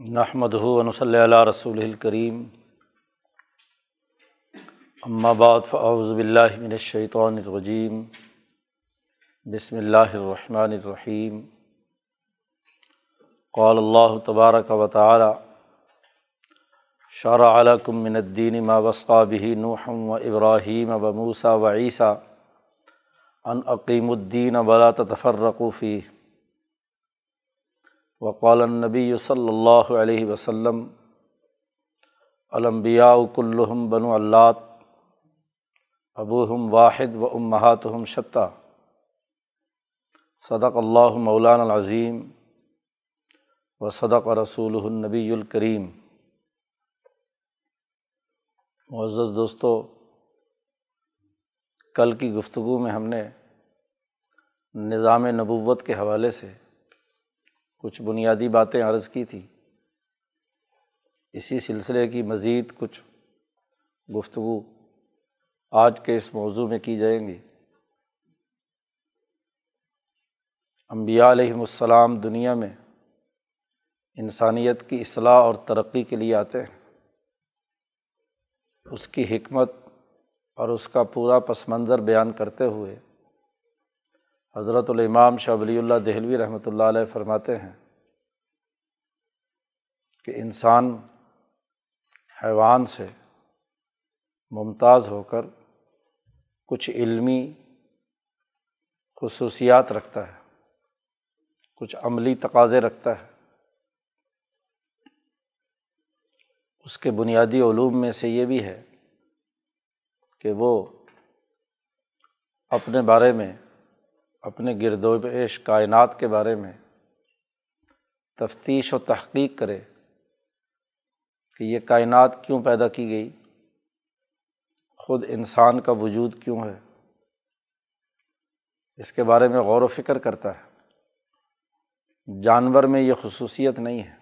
نحمد ون صلی اللہ رسول الکریم بعد فاعوذ باللہ من الشیطان الرجیم بسم اللہ الرحمن الرحیم قال اللہ تبارک و تعالی شرع لکم من الدین ما وصى به نوح و ابراہیم و موسیٰ و عیسیٰ ان عقیم الدین ولا تتفرقوا فیہ وقال النبی صلی اللہ علیہ وسلم علمبیا کلحم بن اللات، ابوہم واحد و امہاتہم شتہ۔ صدق اللہ مولان العظیم و صدق رسول النبی الکریم۔ معزز دوستو، کل کی گفتگو میں ہم نے نظام نبوت کے حوالے سے کچھ بنیادی باتیں عرض کی تھی۔ اسی سلسلے کی مزید کچھ گفتگو آج کے اس موضوع میں کی جائیں گی۔ امبیا علیہم السلام دنیا میں انسانیت کی اصلاح اور ترقی کے لیے آتے ہیں۔ اس کی حکمت اور اس کا پورا پس منظر بیان کرتے ہوئے حضرت الامام شاہ ولی اللہ دہلوی رحمۃ اللہ علیہ فرماتے ہیں کہ انسان حیوان سے ممتاز ہو کر کچھ علمی خصوصیات رکھتا ہے، کچھ عملی تقاضے رکھتا ہے۔ اس کے بنیادی علوم میں سے یہ بھی ہے کہ وہ اپنے بارے میں اپنے گرد و پیش کائنات کے بارے میں تفتیش و تحقیق کرے کہ یہ کائنات کیوں پیدا کی گئی، خود انسان کا وجود کیوں ہے؟ اس کے بارے میں غور و فکر کرتا ہے۔ جانور میں یہ خصوصیت نہیں ہے۔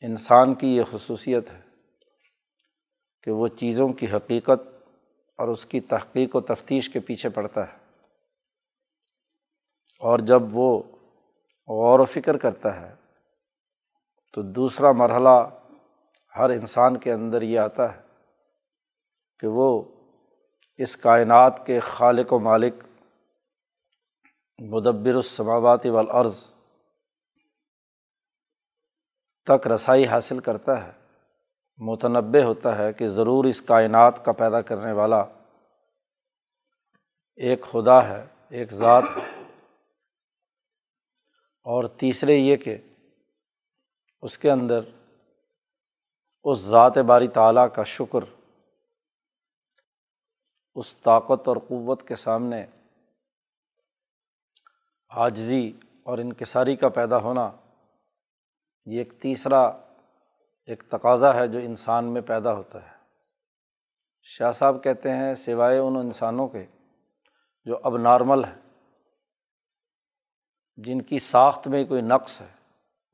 انسان کی یہ خصوصیت ہے کہ وہ چیزوں کی حقیقت اور اس کی تحقیق و تفتیش کے پیچھے پڑتا ہے۔ اور جب وہ غور و فکر کرتا ہے، تو دوسرا مرحلہ ہر انسان کے اندر یہ آتا ہے کہ وہ اس کائنات کے خالق و مالک، مدبر السماواتی والارض تک رسائی حاصل کرتا ہے۔ متنوع ہوتا ہے کہ ضرور اس کائنات کا پیدا کرنے والا ایک خدا ہے، ایک ذات ہے اور تیسرے یہ کہ اس کے اندر اس ذات باری تعالیٰ کا شکر، اس طاقت اور قوت کے سامنے حاجزی اور انکساری کا پیدا ہونا، یہ ایک تیسرا ایک تقاضا ہے جو انسان میں پیدا ہوتا ہے۔ شاہ صاحب کہتے ہیں، سوائے ان انسانوں کے جو اب نارمل ہے جن کی ساخت میں کوئی نقص ہے،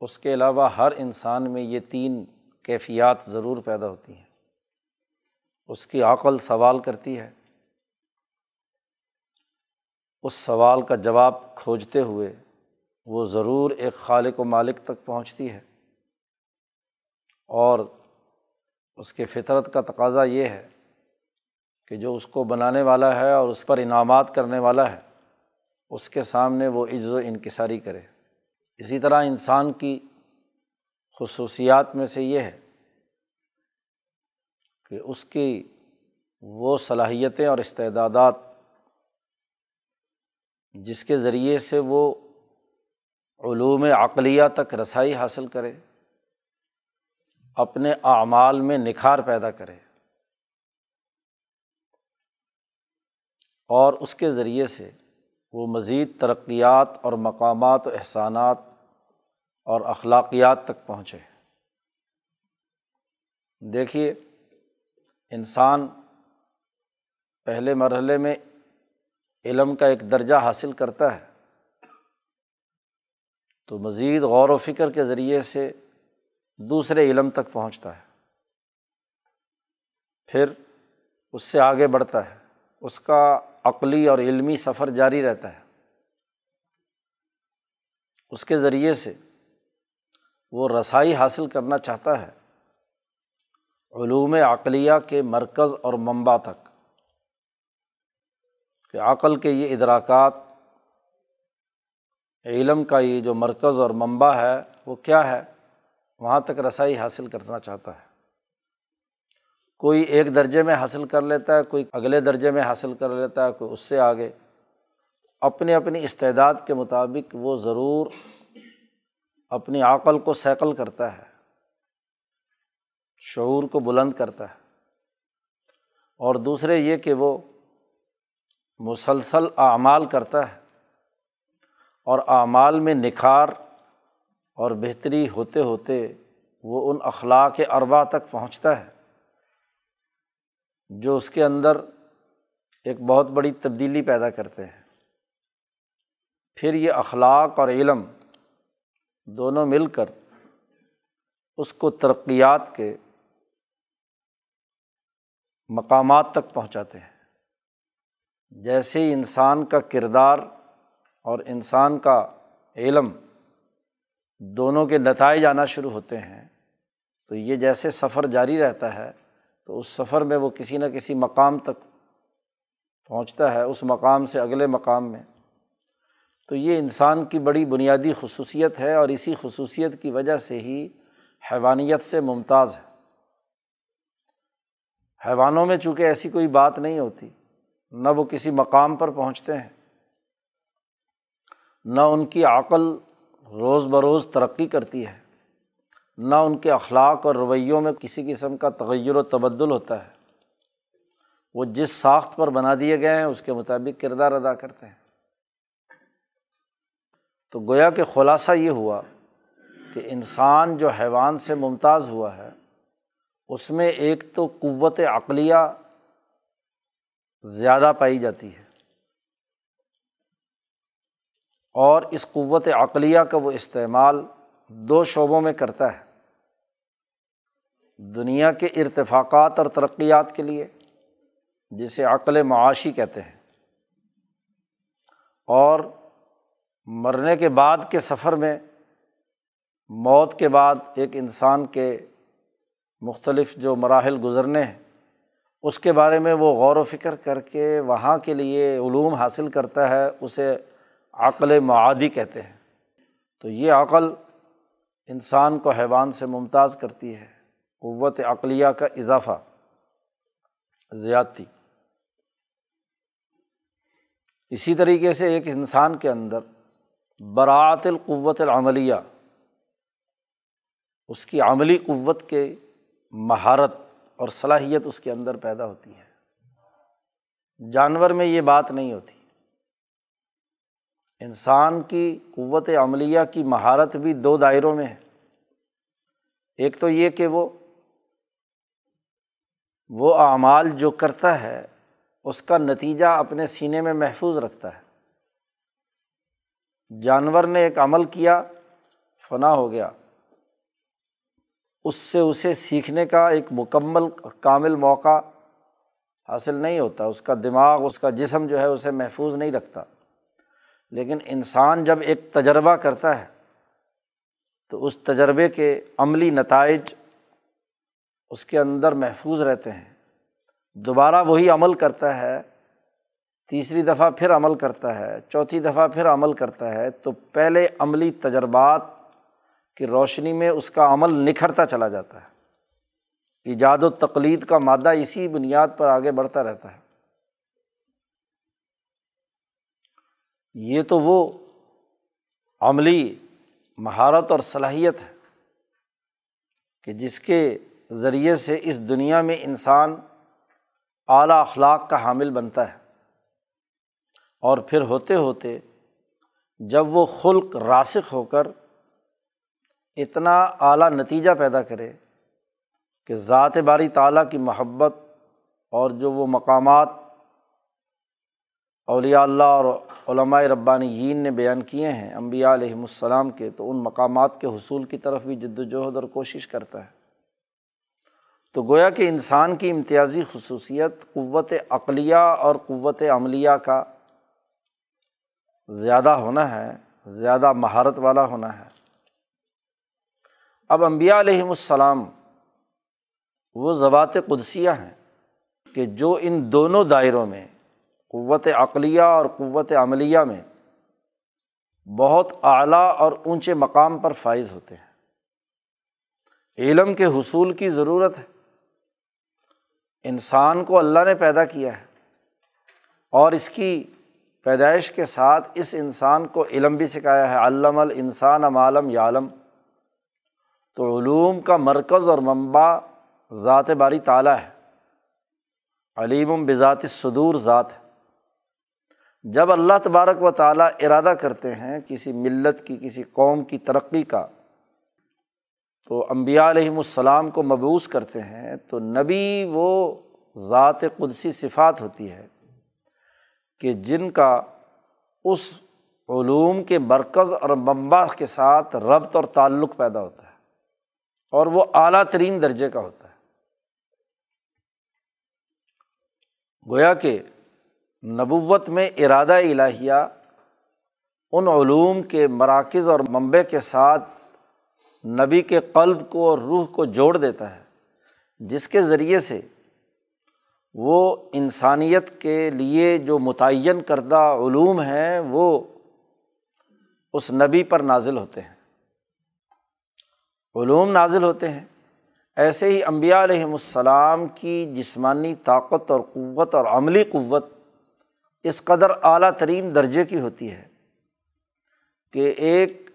اس کے علاوہ ہر انسان میں یہ تین کیفیات ضرور پیدا ہوتی ہیں۔ اس کی عقل سوال کرتی ہے۔ اس سوال کا جواب کھوجتے ہوئے وہ ضرور ایک خالق و مالک تک پہنچتی ہے۔ اور اس کے فطرت کا تقاضا یہ ہے کہ جو اس کو بنانے والا ہے اور اس پر انعامات کرنے والا ہے اس کے سامنے وہ عز و انکساری کرے۔ اسی طرح انسان کی خصوصیات میں سے یہ ہے کہ اس کی وہ صلاحیتیں اور استعدادات جس کے ذریعے سے وہ علوم عقلیہ تک رسائی حاصل کرے، اپنے اعمال میں نکھار پیدا کرے اور اس کے ذریعے سے وہ مزید ترقیات اور مقامات و احسانات اور اخلاقیات تک پہنچے۔ دیکھیے، انسان پہلے مرحلے میں علم کا ایک درجہ حاصل کرتا ہے۔ تو مزید غور و فکر کے ذریعے سے دوسرے علم تک پہنچتا ہے۔ پھر اس سے آگے بڑھتا ہے۔ اس کا عقلی اور علمی سفر جاری رہتا ہے۔ اس کے ذریعے سے وہ رسائی حاصل کرنا چاہتا ہے۔ علوم عقلیہ کے مرکز اور منبع تک۔ کہ عقل کے یہ ادراکات، علم کا یہ جو مرکز اور منبع ہے، وہ کیا ہے؟ وہاں تک رسائی حاصل کرنا چاہتا ہے۔ کوئی ایک درجے میں حاصل کر لیتا ہے، کوئی اگلے درجے میں حاصل کر لیتا ہے، کوئی اس سے آگے۔ اپنی اپنی استعداد کے مطابق وہ ضرور اپنی عقل کو سیکل کرتا ہے، شعور کو بلند کرتا ہے۔ اور دوسرے یہ کہ وہ مسلسل اعمال کرتا ہے اور اعمال میں نکھار اور بہتری ہوتے ہوتے وہ ان اخلاق اربا تک پہنچتا ہے۔ جو اس کے اندر ایک بہت بڑی تبدیلی پیدا کرتے ہیں۔ پھر یہ اخلاق اور علم دونوں مل کر اس کو ترقیات کے مقامات تک پہنچاتے ہیں۔ جیسے ہی انسان کا کردار اور انسان کا علم دونوں کے نتائج آنا شروع ہوتے ہیں، تو یہ جیسے سفر جاری رہتا ہے تو اس سفر میں وہ کسی نہ کسی مقام تک پہنچتا ہے، اس مقام سے اگلے مقام میں۔ تو یہ انسان کی بڑی بنیادی خصوصیت ہے اور اسی خصوصیت کی وجہ سے ہی حیوانیت سے ممتاز ہے۔ حیوانوں میں چونکہ ایسی کوئی بات نہیں ہوتی، نہ وہ کسی مقام پر پہنچتے ہیں، نہ ان کی عقل روز بروز ترقی کرتی ہے۔ نہ ان کے اخلاق اور رویوں میں کسی قسم کا تغیر و تبدل ہوتا ہے۔ وہ جس ساخت پر بنا دیے گئے ہیں، اس کے مطابق کردار ادا کرتے ہیں۔ تو گویا کہ خلاصہ یہ ہوا کہ انسان جو حیوان سے ممتاز ہوا ہے، اس میں ایک تو قوت عقلیہ زیادہ پائی جاتی ہے۔ اور اس قوت عقلیہ کا وہ استعمال دو شعبوں میں کرتا ہے۔ دنیا کے ارتفاقات اور ترقیات کے لیے، جسے عقل معاشی کہتے ہیں۔ اور مرنے کے بعد کے سفر میں، موت کے بعد ایک انسان کے مختلف جو مراحل گزرنے ہیں، اس کے بارے میں وہ غور و فکر کر کے وہاں کے لیے علوم حاصل کرتا ہے، اسے عقل معادی کہتے ہیں۔ تو یہ عقل انسان کو حیوان سے ممتاز کرتی ہے۔ قوت عقلیہ کا اضافہ، زیادتی۔ اسی طریقے سے ایک انسان کے اندر برات القوت العملیہ، اس کی عملی قوت کے مہارت اور صلاحیت اس کے اندر پیدا ہوتی ہے۔ جانور میں یہ بات نہیں ہوتی۔ انسان کی قوت عملیہ کی مہارت بھی دو دائروں میں ہے۔ ایک تو یہ کہ وہ وہ اعمال جو کرتا ہے، اس کا نتیجہ اپنے سینے میں محفوظ رکھتا ہے۔ جانور نے ایک عمل کیا، فنا ہو گیا۔ اس سے اسے سیکھنے کا ایک مکمل کامل موقع حاصل نہیں ہوتا۔ اس کا دماغ، اس کا جسم جو ہے، اسے محفوظ نہیں رکھتا۔ لیکن انسان جب ایک تجربہ کرتا ہے، تو اس تجربے کے عملی نتائج اس کے اندر محفوظ رہتے ہیں۔ دوبارہ وہی عمل کرتا ہے، تیسری دفعہ پھر عمل کرتا ہے، چوتھی دفعہ پھر عمل کرتا ہے، تو پہلے عملی تجربات کی روشنی میں اس کا عمل نکھرتا چلا جاتا ہے۔ ایجاد و تقلید کا مادہ اسی بنیاد پر آگے بڑھتا رہتا ہے۔ یہ تو وہ عملی مہارت اور صلاحیت ہے کہ جس کے ذریعے سے اس دنیا میں انسان اعلیٰ اخلاق کا حامل بنتا ہے۔ اور پھر ہوتے ہوتے جب وہ خلق راسخ ہو کر اتنا اعلیٰ نتیجہ پیدا کرے کہ ذات باری تعالیٰ کی محبت اور جو وہ مقامات اولیاء اللہ اور علماء ربانی نے بیان کیے ہیں امبیا علیہم السلام کے، تو ان مقامات کے حصول کی طرف بھی جد وجہد اور کوشش کرتا ہے۔ تو گویا کہ انسان کی امتیازی خصوصیت قوت عقلیہ اور قوت عملیہ کا زیادہ ہونا ہے، زیادہ مہارت والا ہونا ہے۔ اب امبیا علیہم السلام وہ ضوات قدسیہ ہیں کہ جو ان دونوں دائروں میں، قوت عقلیہ اور قوت عملیہ میں بہت اعلیٰ اور اونچے مقام پر فائز ہوتے ہیں۔ علم کے حصول کی ضرورت ہے۔ انسان کو اللہ نے پیدا کیا ہے اور اس کی پیدائش کے ساتھ اس انسان کو علم بھی سکھایا ہے۔ علم الانسان عالم یالم تو علوم کا مرکز اور منبع ذات باری تعالیٰ ہے۔ علیم بذات صدور ذات ہے۔ جب اللہ تبارک و تعالیٰ ارادہ کرتے ہیں کسی ملت کی، کسی قوم کی ترقی کا تو امبیا علیہم السلام کو مبوس کرتے ہیں تو نبی وہ ذات قدسی صفات ہوتی ہے کہ جن کا اس علوم کے مرکز اور ممبا کے ساتھ ربط اور تعلق پیدا ہوتا ہے اور وہ اعلیٰ ترین درجے کا ہوتا ہے۔ گویا کہ نبوت میں ارادہ الہیہ ان علوم کے مراکز اور منبع کے ساتھ نبی کے قلب کو اور روح کو جوڑ دیتا ہے، جس کے ذریعے سے وہ انسانیت کے لیے جو متعین کردہ علوم ہیں، وہ اس نبی پر نازل ہوتے ہیں۔ علوم نازل ہوتے ہیں۔ ایسے ہی امبیا علیہم السلام کی جسمانی طاقت اور قوت اور عملی قوت اس قدر اعلیٰ ترین درجے کی ہوتی ہے کہ ایک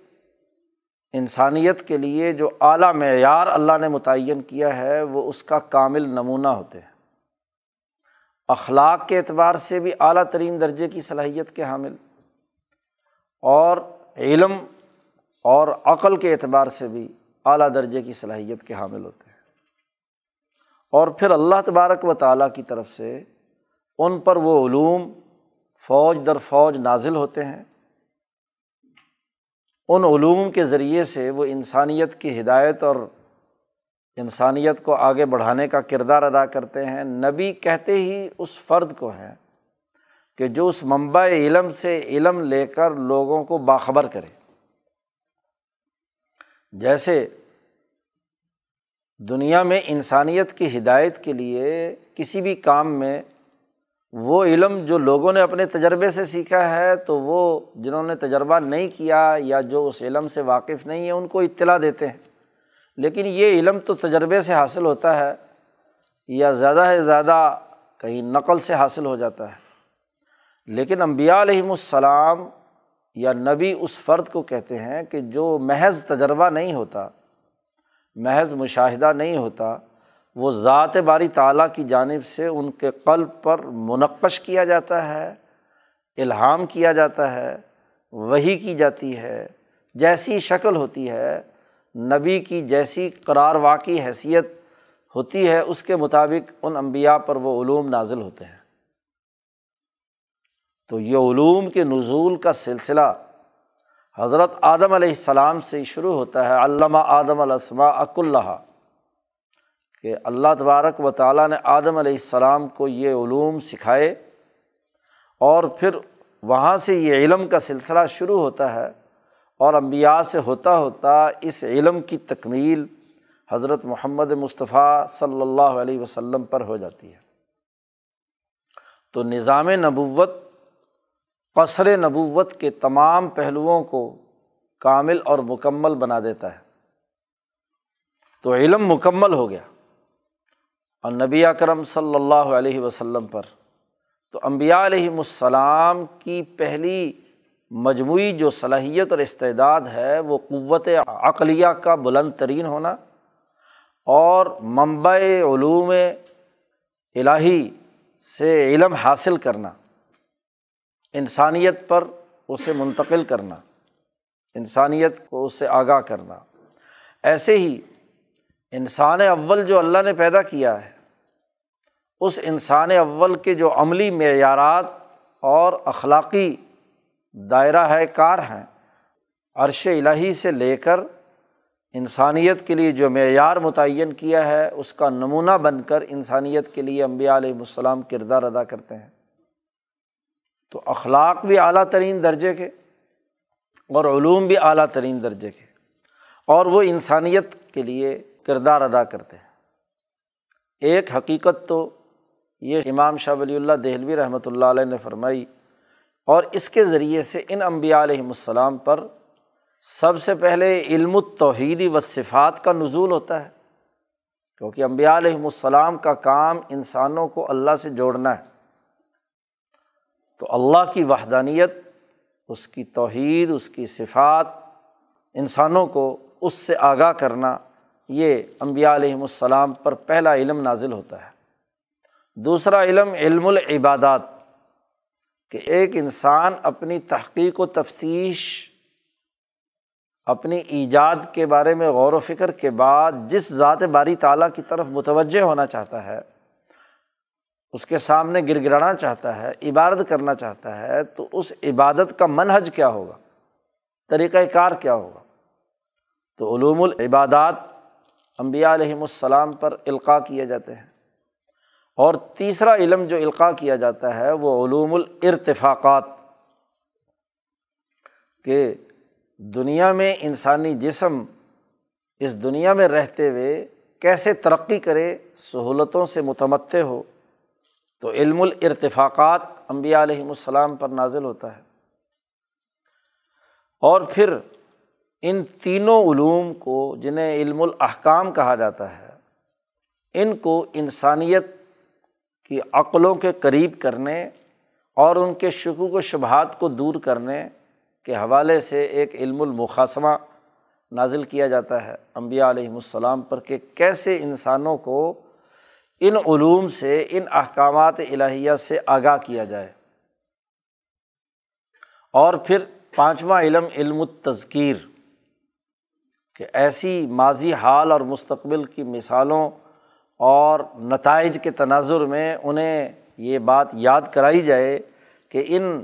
انسانیت کے لیے جو اعلیٰ معیار اللہ نے متعین کیا ہے، وہ اس کا کامل نمونہ ہوتے ہیں۔ اخلاق کے اعتبار سے بھی اعلیٰ ترین درجے کی صلاحیت کے حامل۔ اور علم اور عقل کے اعتبار سے بھی اعلیٰ درجے کی صلاحیت کے حامل ہوتے ہیں۔ اور پھر اللہ تبارک و تعالیٰ کی طرف سے ان پر وہ علوم فوج در فوج نازل ہوتے ہیں۔ ان علوم کے ذریعے سے وہ انسانیت کی ہدایت اور انسانیت کو آگے بڑھانے کا کردار ادا کرتے ہیں۔ نبی کہتے ہی اس فرد کو ہیں کہ جو اس منبع علم سے علم لے کر لوگوں کو باخبر کرے۔ جیسے دنیا میں انسانیت کی ہدایت کے لیے کسی بھی کام میں وہ علم جو لوگوں نے اپنے تجربے سے سیکھا ہے، تو وہ جنہوں نے تجربہ نہیں کیا یا جو اس علم سے واقف نہیں ہے ان کو اطلاع دیتے ہیں۔ لیکن یہ علم تو تجربے سے حاصل ہوتا ہے یا زیادہ سے زیادہ کہیں نقل سے حاصل ہو جاتا ہے۔ لیکن امبیا علیہم السلام یا نبی اس فرد کو کہتے ہیں کہ جو محض تجربہ نہیں ہوتا، محض مشاہدہ نہیں ہوتا وہ ذات باری تعالیٰ کی جانب سے ان کے قلب پر منقش کیا جاتا ہے، الہام کیا جاتا ہے وہی کی جاتی ہے، جیسی شکل ہوتی ہے، نبی کی جیسی قرار واقعی حیثیت ہوتی ہے، اس کے مطابق ان انبیاء پر وہ علوم نازل ہوتے ہیں۔ تو یہ علوم کے نزول کا سلسلہ حضرت آدم علیہ السلام سے شروع ہوتا ہے علامہ آدم الاسما اک اللہ کہ اللہ تبارک و تعالیٰ نے آدم علیہ السلام کو یہ علوم سکھائے اور پھر وہاں سے یہ علم کا سلسلہ شروع ہوتا ہے اور امبیا سے ہوتا ہوتا اس علم کی تکمیل حضرت محمد مصطفیٰ صلی اللہ علیہ وسلم پر ہو جاتی ہے۔ تو نظام نبوت، قصر نبوت کے تمام پہلوؤں کو کامل اور مکمل بنا دیتا ہے۔ تو علم مکمل ہو گیا۔ اور نبی اکرم صلی اللہ علیہ وسلم پر، تو امبیا علیہم السلام کی پہلی مجموعی جو صلاحیت اور استعداد ہے، وہ قوت عقلیہ کا بلند ترین ہونا اور منبع علوم الہی سے علم حاصل کرنا، انسانیت پر اسے منتقل کرنا، انسانیت کو اس سے آگاہ کرنا۔ ایسے ہی انسان اول جو اللہ نے پیدا کیا ہے اس انسان اول کے جو عملی معیارات اور اخلاقی دائرہ ہے، کار ہیں۔ عرش الہی سے لے کر انسانیت کے لیے جو معیار متعین کیا ہے، اس کا نمونہ بن کر انسانیت کے لیے امبیا علیہ السلام کردار ادا کرتے ہیں۔ تو اخلاق بھی اعلیٰ ترین درجے کے اور علوم بھی اعلیٰ ترین درجے کے اور وہ انسانیت کے لیے کردار ادا کرتے ہیں۔ ایک حقیقت تو یہ امام شاہ ولی اللہ دہلوی رحمۃ اللہ علیہ نے فرمائی، اور اس کے ذریعے سے ان امبیا علیہم السلام پر سب سے پہلے علم التوحیدی و صفات کا نزول ہوتا ہے، کیونکہ امبیا علیہم السلام کا کام انسانوں کو اللہ سے جوڑنا ہے۔ تو اللہ کی وحدانیت، اس کی توحید، اس کی صفات انسانوں کو اس سے آگاہ کرنا، یہ امبیا علیہم السلام پر پہلا علم نازل ہوتا ہے۔ دوسرا علم علم العبادات، کہ ایک انسان اپنی تحقیق و تفتیش، اپنی ایجاد کے بارے میں غور و فکر کے بعد جس ذات باری تعالیٰ کی طرف متوجہ ہونا چاہتا ہے، اس کے سامنے گر گرانا چاہتا ہے، عبادت کرنا چاہتا ہے، تو اس عبادت کا منحج کیا ہوگا؟ طریقۂ کار کیا ہوگا؟ تو علوم العبادات امبیا علیہم السلام پر القاع کیے جاتے ہیں۔ اور تیسرا علم جو القاع کیا جاتا ہے وہ علوم الارتفاقات، کہ دنیا میں انسانی جسم اس دنیا میں رہتے ہوئے کیسے ترقی کرے، سہولتوں سے متمد ہو، تو علم الارتفاقات امبیا علیہم السلام پر نازل ہوتا ہے۔ اور پھر ان تینوں علوم کو جنہیں علم الاحکام کہا جاتا ہے، ان کو انسانیت کی عقلوں کے قریب کرنے اور ان کے شکوک و شبہات کو دور کرنے کے حوالے سے ایک علم المقاسمہ نازل کیا جاتا ہے امبیا علیہم السلام پر کہ کیسے انسانوں کو ان علوم سے، ان احکامات الہیہ سے آگاہ کیا جائے۔ اور پھر پانچواں علم علم التذکیر، کہ ایسی ماضی حال اور مستقبل کی مثالوں اور نتائج کے تناظر میں انہیں یہ بات یاد کرائی جائے کہ ان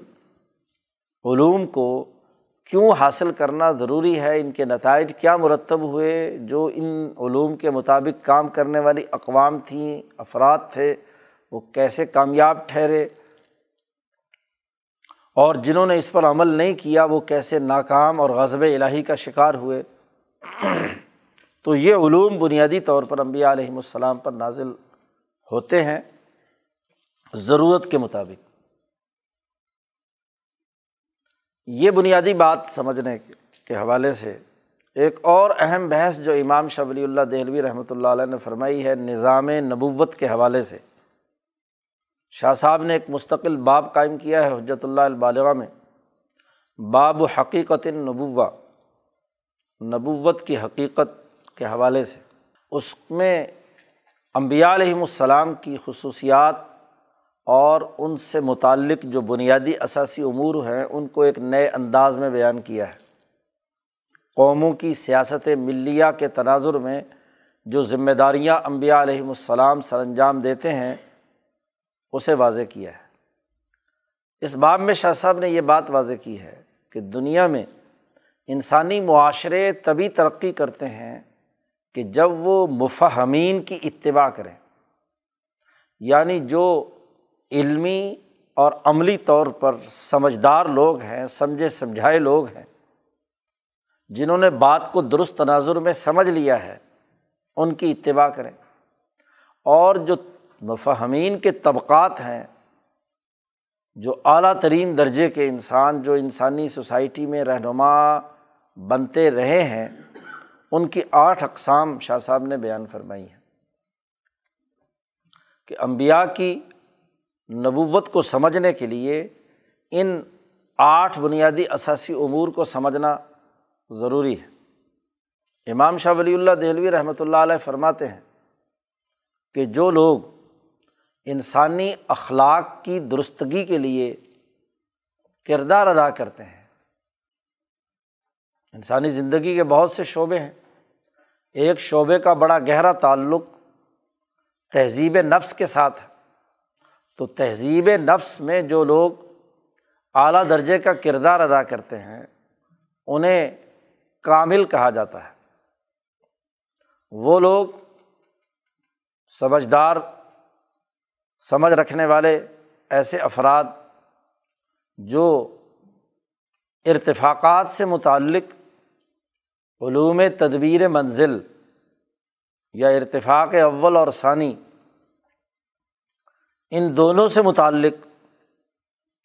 علوم کو کیوں حاصل کرنا ضروری ہے، ان کے نتائج کیا مرتب ہوئے، جو ان علوم کے مطابق کام کرنے والی اقوام تھیں، افراد تھے، وہ کیسے کامیاب ٹھہرے، اور جنہوں نے اس پر عمل نہیں کیا، وہ کیسے ناکام اور غضب الہی کا شکار ہوئے۔ تو یہ علوم بنیادی طور پر امبیا علیہم السلام پر نازل ہوتے ہیں ضرورت کے مطابق۔ یہ بنیادی بات سمجھنے کے حوالے سے ایک اور اہم بحث جو امام شاہ ولی اللہ دہلوی رحمۃ اللہ علیہ نے فرمائی ہے نظام نبوت کے حوالے سے۔ شاہ صاحب نے ایک مستقل باب قائم کیا ہے حجرت اللہ البالغ میں۔ باب حقیقت نبوا نبوت کی حقیقت کے حوالے سے، اس میں امبیا علیہم السلام کی خصوصیات اور ان سے متعلق جو بنیادی اثاثی امور ہیں، ان کو ایک نئے انداز میں بیان کیا ہے۔ قوموں کی سیاست ملیہ کے تناظر میں جو ذمہ داریاں امبیا علیہم السلام سر انجام دیتے ہیں، اسے واضح کیا ہے۔ اس باب میں شاہ صاحب نے یہ بات واضح کی ہے کہ دنیا میں انسانی معاشرے تبھی ترقی کرتے ہیں کہ جب وہ مفہمین کی اتباع کریں یعنی جو علمی اور عملی طور پر سمجھدار لوگ ہیں، سمجھے سمجھائے لوگ ہیں، جنہوں نے بات کو درست تناظر میں سمجھ لیا ہے، ان کی اتباع کریں۔ اور جو مفہمین کے طبقات ہیں، جو اعلیٰ ترین درجے کے انسان، جو انسانی سوسائٹی میں رہنما بنتے رہے ہیں ان کی آٹھ اقسام شاہ صاحب نے بیان فرمائی ہیں کہ امبیا کی نبوت کو سمجھنے کے لیے ان آٹھ بنیادی اثاثی امور کو سمجھنا ضروری ہے۔ امام شاہ ولی اللہ دہلوی رحمۃ اللہ علیہ فرماتے ہیں کہ جو لوگ انسانی اخلاق کی درستگی کے لیے کردار ادا کرتے ہیں، انسانی زندگی کے بہت سے شعبے ہیں ایک شعبے کا بڑا گہرا تعلق تہذیب نفس کے ساتھ ہے۔ تو تہذیب نفس میں جو لوگ اعلیٰ درجے کا کردار ادا کرتے ہیں، انہیں کامل کہا جاتا ہے۔ وہ لوگ سمجھدار، سمجھ رکھنے والے ایسے افراد جو ارتفاقات سے متعلق علوم تدبیر منزل یا ارتفاق اول اور ثانی، ان دونوں سے متعلق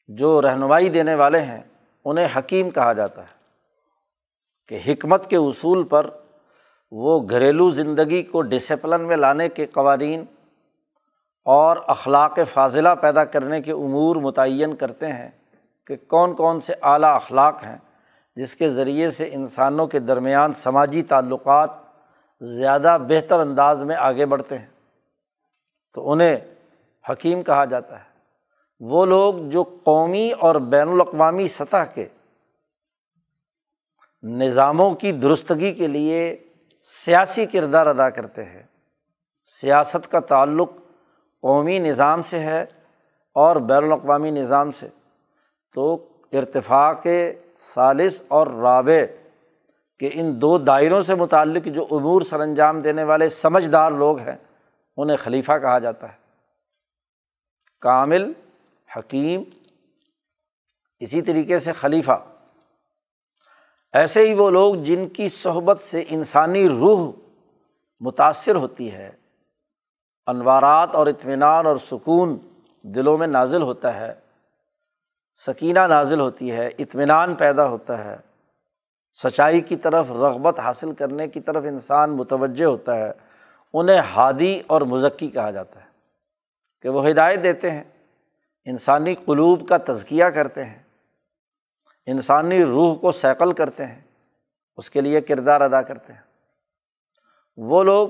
جو رہنمائی دینے والے ہیں، انہیں حکیم کہا جاتا ہے کہ حکمت کے اصول پر وہ گھریلو زندگی کو ڈسپلن میں لانے کے قوانین اور اخلاق فاضلہ پیدا کرنے کے امور متعین کرتے ہیں کہ کون کون سے اعلیٰ اخلاق ہیں۔ جس کے ذریعے سے انسانوں کے درمیان سماجی تعلقات زیادہ بہتر انداز میں آگے بڑھتے ہیں۔ تو انہیں حکیم کہا جاتا ہے۔ وہ لوگ جو قومی اور بین الاقوامی سطح کے نظاموں کی درستگی کے لیے سیاسی کردار ادا کرتے ہیں، سیاست کا تعلق قومی نظام سے ہے اور بین الاقوامی نظام سے، تو ارتفاق ثالث اور رابع کہ ان دو دائروں سے متعلق جو امور سر انجام دینے والے سمجھدار لوگ ہیں، انہیں خلیفہ کہا جاتا ہے۔ کامل، حکیم، اسی طریقے سے خلیفہ۔ ایسے ہی وہ لوگ جن کی صحبت سے انسانی روح متاثر ہوتی ہے، انوارات اور اطمینان اور سکون دلوں میں نازل ہوتا ہے۔ سکینہ نازل ہوتی ہے، اطمینان پیدا ہوتا ہے۔ سچائی کی طرف رغبت حاصل کرنے کی طرف انسان متوجہ ہوتا ہے۔ انہیں ہادی اور مذکی کہا جاتا ہے کہ وہ ہدایت دیتے ہیں۔ انسانی قلوب کا تزکیہ کرتے ہیں۔ انسانی روح کو سیکل کرتے ہیں۔ اس کے لیے کردار ادا کرتے ہیں۔ وہ لوگ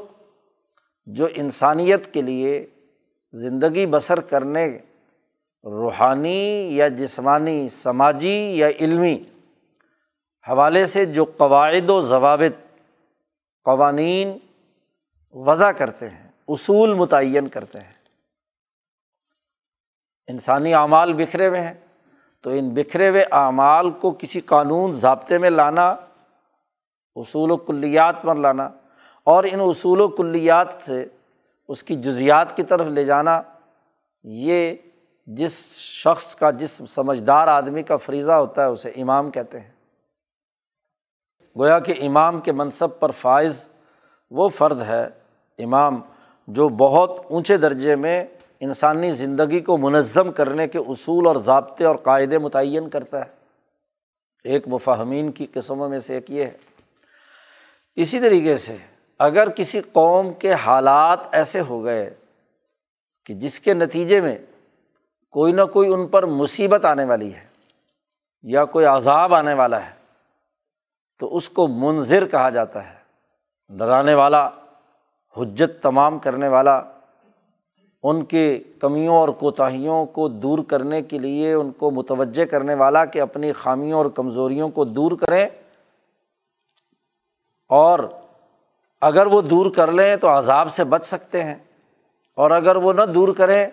جو انسانیت کے لیے زندگی بسر کرنے روحانی یا جسمانی، سماجی یا علمی حوالے سے جو قواعد و ضوابط قوانین وضع کرتے ہیں، اصول متعین کرتے ہیں۔ انسانی اعمال بکھرے ہوئے ہیں، تو ان بکھرے ہوئے اعمال کو کسی قانون ضابطے میں لانا، اصول و کلیات پر لانا اور ان اصول و کلیات سے اس کی جزیات کی طرف لے جانا، یہ جس شخص کا جس سمجھدار آدمی کا فریضہ ہوتا ہے اسے امام کہتے ہیں۔ گویا کہ امام کے منصب پر فائز وہ فرد ہے، امام، جو بہت اونچے درجے میں انسانی زندگی کو منظم کرنے کے اصول اور ضابطے اور قاعدے متعین کرتا ہے۔ ایک مفاہمین کی قسموں میں سے ایک یہ ہے۔ اسی طریقے سے اگر کسی قوم کے حالات ایسے ہو گئے کہ جس کے نتیجے میں کوئی نہ کوئی ان پر مصیبت آنے والی ہے یا کوئی عذاب آنے والا ہے، تو اس کو منظر کہا جاتا ہے۔ ڈرانے والا، حجت تمام کرنے والا، ان کے کمیوں اور کوتاہیوں کو دور کرنے کے لیے، ان کو متوجہ کرنے والا کہ اپنی خامیوں اور کمزوریوں کو دور کریں۔ اور اگر وہ دور کر لیں تو عذاب سے بچ سکتے ہیں۔ اور اگر وہ نہ دور کریں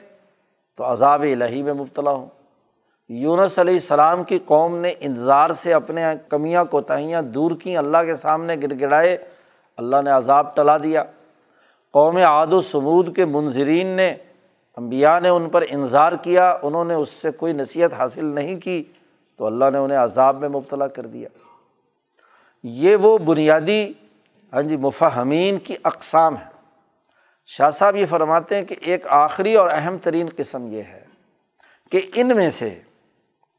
تو عذاب الہی میں مبتلا ہوں۔ یونس علیہ السلام کی قوم نے انتظار سے اپنے کمیاں، کوتاہیاں دور کیں، اللہ کے سامنے گڑ گڑائے، اللہ نے عذاب ٹلا دیا۔ قوم عاد و سمود کے منظرین نے امبیا نے ان پر انظار کیا، انہوں نے اس سے کوئی نصیحت حاصل نہیں کی، تو اللہ نے انہیں عذاب میں مبتلا کر دیا۔ یہ وہ بنیادی ہاں جی مفہمین کی اقسام ہے شاہ صاحب یہ فرماتے ہیں کہ ایک آخری اور اہم ترین قسم یہ ہے کہ ان میں سے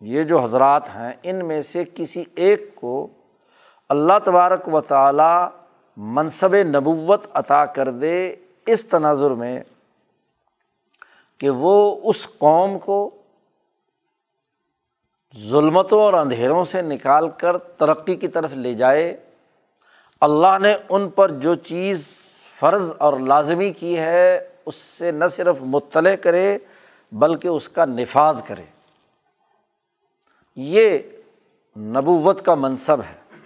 یہ جو حضرات ہیں، ان میں سے کسی ایک کو اللہ تبارک و تعالیٰ منصب نبوت عطا کر دے اس تناظر میں کہ وہ اس قوم کو ظلمتوں اور اندھیروں سے نکال کر ترقی کی طرف لے جائے۔ اللہ نے ان پر جو چیز فرض اور لازمی کی ہے، اس سے نہ صرف مطلع کرے، بلکہ اس کا نفاذ کرے۔ یہ نبوت کا منصب ہے۔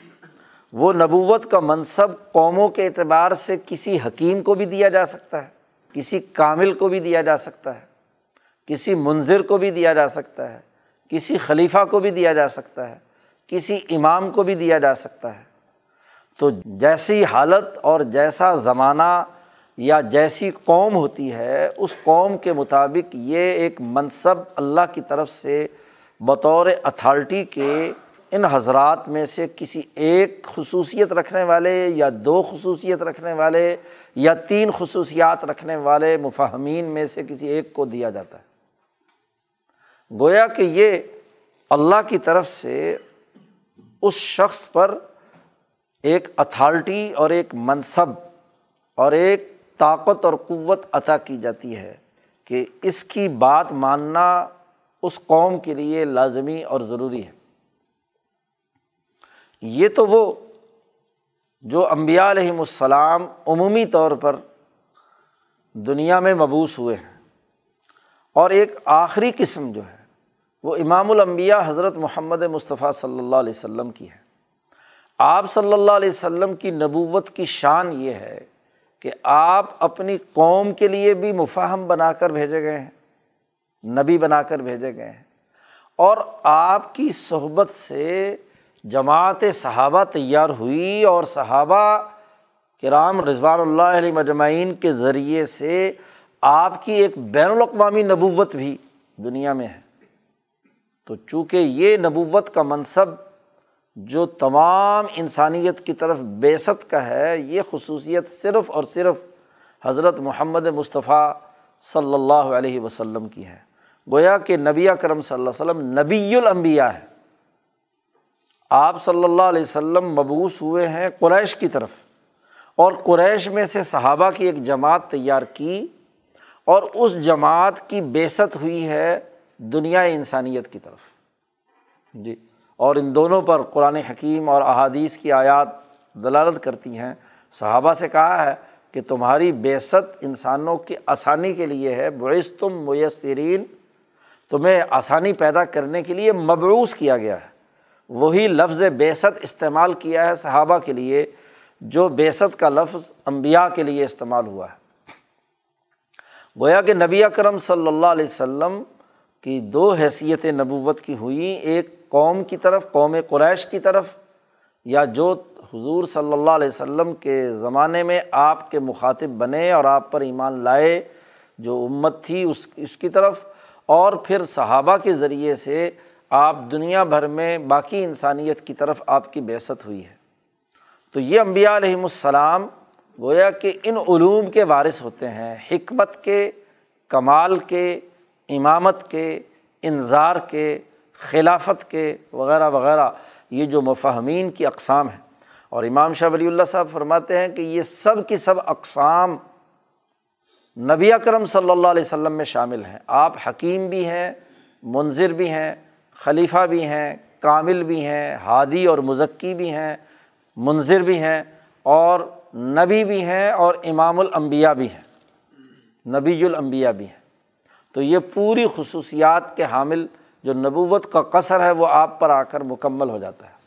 وہ نبوت کا منصب قوموں کے اعتبار سے کسی حکیم کو بھی دیا جا سکتا ہے، کسی کامل کو بھی دیا جا سکتا ہے، کسی منظر کو بھی دیا جا سکتا ہے، کسی خلیفہ کو بھی دیا جا سکتا ہے، کسی امام کو بھی دیا جا سکتا ہے۔ تو جیسی حالت اور جیسا زمانہ یا جیسی قوم ہوتی ہے، اس قوم کے مطابق یہ ایک منصب اللہ کی طرف سے بطور اتھارٹی کے ان حضرات میں سے کسی ایک خصوصیت رکھنے والے یا دو خصوصیت رکھنے والے یا تین خصوصیات رکھنے والے مفہمین میں سے کسی ایک کو دیا جاتا ہے۔ گویا کہ یہ اللہ کی طرف سے اس شخص پر ایک اتھارٹی اور ایک منصب اور ایک طاقت اور قوت عطا کی جاتی ہے کہ اس کی بات ماننا اس قوم کے لیے لازمی اور ضروری ہے۔ یہ تو وہ جو امبیا علیہم السلام عمومی طور پر دنیا میں مبوس ہوئے ہیں۔ اور ایک آخری قسم جو ہے وہ امام الانبیاء حضرت محمد مصطفیٰ صلی اللہ علیہ وسلم کی ہے۔ آپ صلی اللہ علیہ وسلم کی نبوت کی شان یہ ہے کہ آپ اپنی قوم کے لیے بھی مفاہم بنا کر بھیجے گئے ہیں، نبی بنا کر بھیجے گئے ہیں۔ اور آپ کی صحبت سے جماعت صحابہ تیار ہوئی اور صحابہ کرام رضوان اللہ علیہ مجمعین کے ذریعے سے آپ کی ایک بین الاقوامی نبوت بھی دنیا میں ہے۔ تو چونکہ یہ نبوت کا منصب جو تمام انسانیت کی طرف بیست کا ہے، یہ خصوصیت صرف اور صرف حضرت محمد مصطفیٰ صلی اللہ علیہ وسلم کی ہے۔ گویا کہ نبی کرم صلی اللہ علیہ وسلم نبی الانبیاء ہے۔ آپ صلی اللہ علیہ وسلم مبوس ہوئے ہیں قریش کی طرف۔ اور قریش میں سے صحابہ کی ایک جماعت تیار کی اور اس جماعت کی بیست ہوئی ہے دنیا انسانیت کی طرف۔ جی۔ اور ان دونوں پر قرآن حکیم اور احادیث کی آیات دلالت کرتی ہیں۔ صحابہ سے کہا ہے کہ تمہاری بیست انسانوں کی آسانی کے لیے ہے۔ بعث تم میسرین، تمہیں آسانی پیدا کرنے کے لیے مبعوث کیا گیا ہے۔ وہی لفظ بیست استعمال کیا ہے صحابہ کے لیے، جو بیست کا لفظ امبیا کے لیے استعمال ہوا ہے۔ گویا کہ نبی اکرم صلی اللہ علیہ وسلم کی دو حیثیت نبوت کی ہوئی، ایک قوم کی طرف، قوم قریش کی طرف، یا جو حضور صلی اللہ علیہ وسلم کے زمانے میں آپ کے مخاطب بنے اور آپ پر ایمان لائے، جو امت تھی اس اس کی طرف۔ اور پھر صحابہ کے ذریعے سے آپ دنیا بھر میں باقی انسانیت کی طرف آپ کی بیست ہوئی ہے۔ تو یہ امبیا علیہم السلام گویا کہ ان علوم کے وارث ہوتے ہیں، حکمت کے، کمال کے، امامت کے انظار کے خلافت کے وغیرہ وغیرہ، یہ جو مفہمین کی اقسام ہیں۔ اور امام شاہ ولی اللہ صاحب فرماتے ہیں کہ یہ سب کی سب اقسام نبی اکرم صلی اللہ علیہ وسلم میں شامل ہیں۔ آپ حکیم بھی ہیں منظر بھی ہیں، خلیفہ بھی ہیں، کامل بھی ہیں، ہادی اور مذکی بھی ہیں منظر بھی ہیں اور نبی بھی ہیں اور امام الانبیاء بھی ہیں۔ نبی الانبیاء بھی ہیں۔ تو یہ پوری خصوصیات کے حامل جو نبوت کا قصر ہے وہ آپ پر آ کر مکمل ہو جاتا ہے۔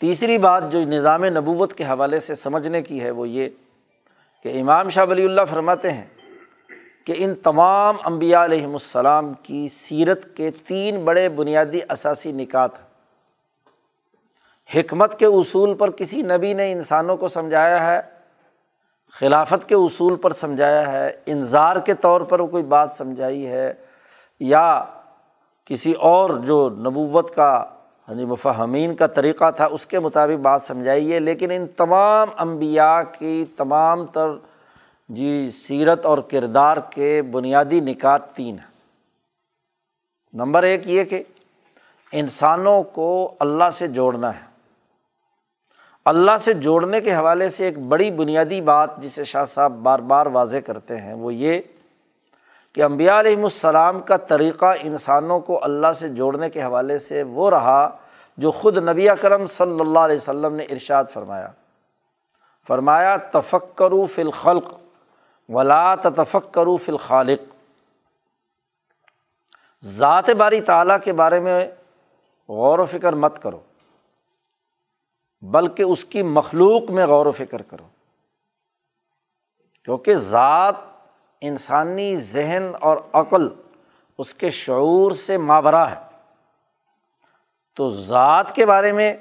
تیسری بات جو نظام نبوت کے حوالے سے سمجھنے کی ہے وہ یہ کہ امام شاہ ولی اللہ فرماتے ہیں کہ ان تمام امبیا علیہم السلام کی سیرت کے تین بڑے بنیادی اثاثی نکات ہیں۔ حکمت کے اصول پر کسی نبی نے انسانوں کو سمجھایا ہے، خلافت کے اصول پر سمجھایا ہے انظار کے طور پر کوئی بات سمجھائی ہے یا کسی اور جو نبوت کا ہاں جی، یعنی مفہمین کا طریقہ تھا، اس کے مطابق بات سمجھائیے۔ لیکن ان تمام انبیاء کی تمام تر جی سیرت اور کردار کے بنیادی نکات تین ہیں۔ نمبر ایک یہ کہ انسانوں کو اللہ سے جوڑنا ہے۔ اللہ سے جوڑنے کے حوالے سے ایک بڑی بنیادی بات جسے شاہ صاحب بار بار واضح کرتے ہیں، وہ یہ کہ امبیا علیہم السلام کا طریقہ انسانوں کو اللہ سے جوڑنے کے حوالے سے وہ رہا جو خود نبی کرم صلی اللہ علیہ وسلم نے ارشاد فرمایا۔ فرمایا تفک کرو فی الخلق ولا تفک کرو فی الخالق۔ ذات باری تعالیٰ کے بارے میں غور و فکر مت کرو، بلکہ اس کی مخلوق میں غور و فکر کرو۔ کیونکہ ذات انسانی ذہن اور عقل اس کے شعور سے مابرا ہے۔ تو ذات کے بارے میں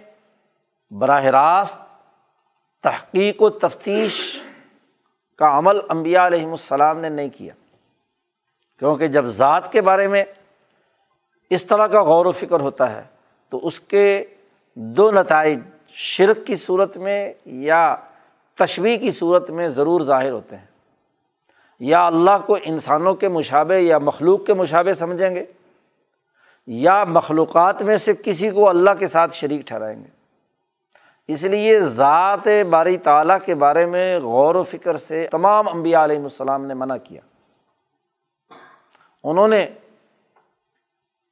براہ راست تحقیق و تفتیش کا عمل امبیا علیہم السلام نے نہیں کیا۔ کیونکہ جب ذات کے بارے میں اس طرح کا غور و فکر ہوتا ہے، تو اس کے دو نتائج شرک کی صورت میں یا تشویح کی صورت میں ضرور ظاہر ہوتے ہیں۔ یا اللہ کو انسانوں کے مشابے یا مخلوق کے مشابے سمجھیں گے؟ یا مخلوقات میں سے کسی کو اللہ کے ساتھ شریک ٹھہرائیں گے؟ اس لیے ذات باری تعالیٰ کے بارے میں غور و فکر سے تمام انبیاء علیہم السلام نے منع کیا۔ انہوں نے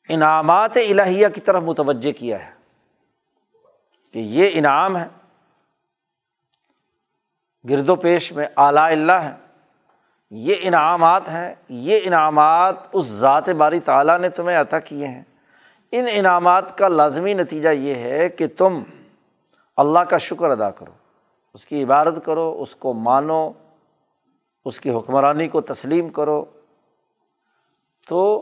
انعامات الہیہ کی طرف متوجہ کیا ہے کہ یہ انعام ہے گرد و پیش میں اعلیٰ اللہ ہے یہ انعامات ہیں، یہ انعامات اس ذات باری تعالیٰ نے تمہیں عطا کیے ہیں۔ ان انعامات کا لازمی نتیجہ یہ ہے کہ تم اللہ کا شکر ادا کرو، اس کی عبادت کرو، اس کو مانو، اس کی حکمرانی کو تسلیم کرو۔ تو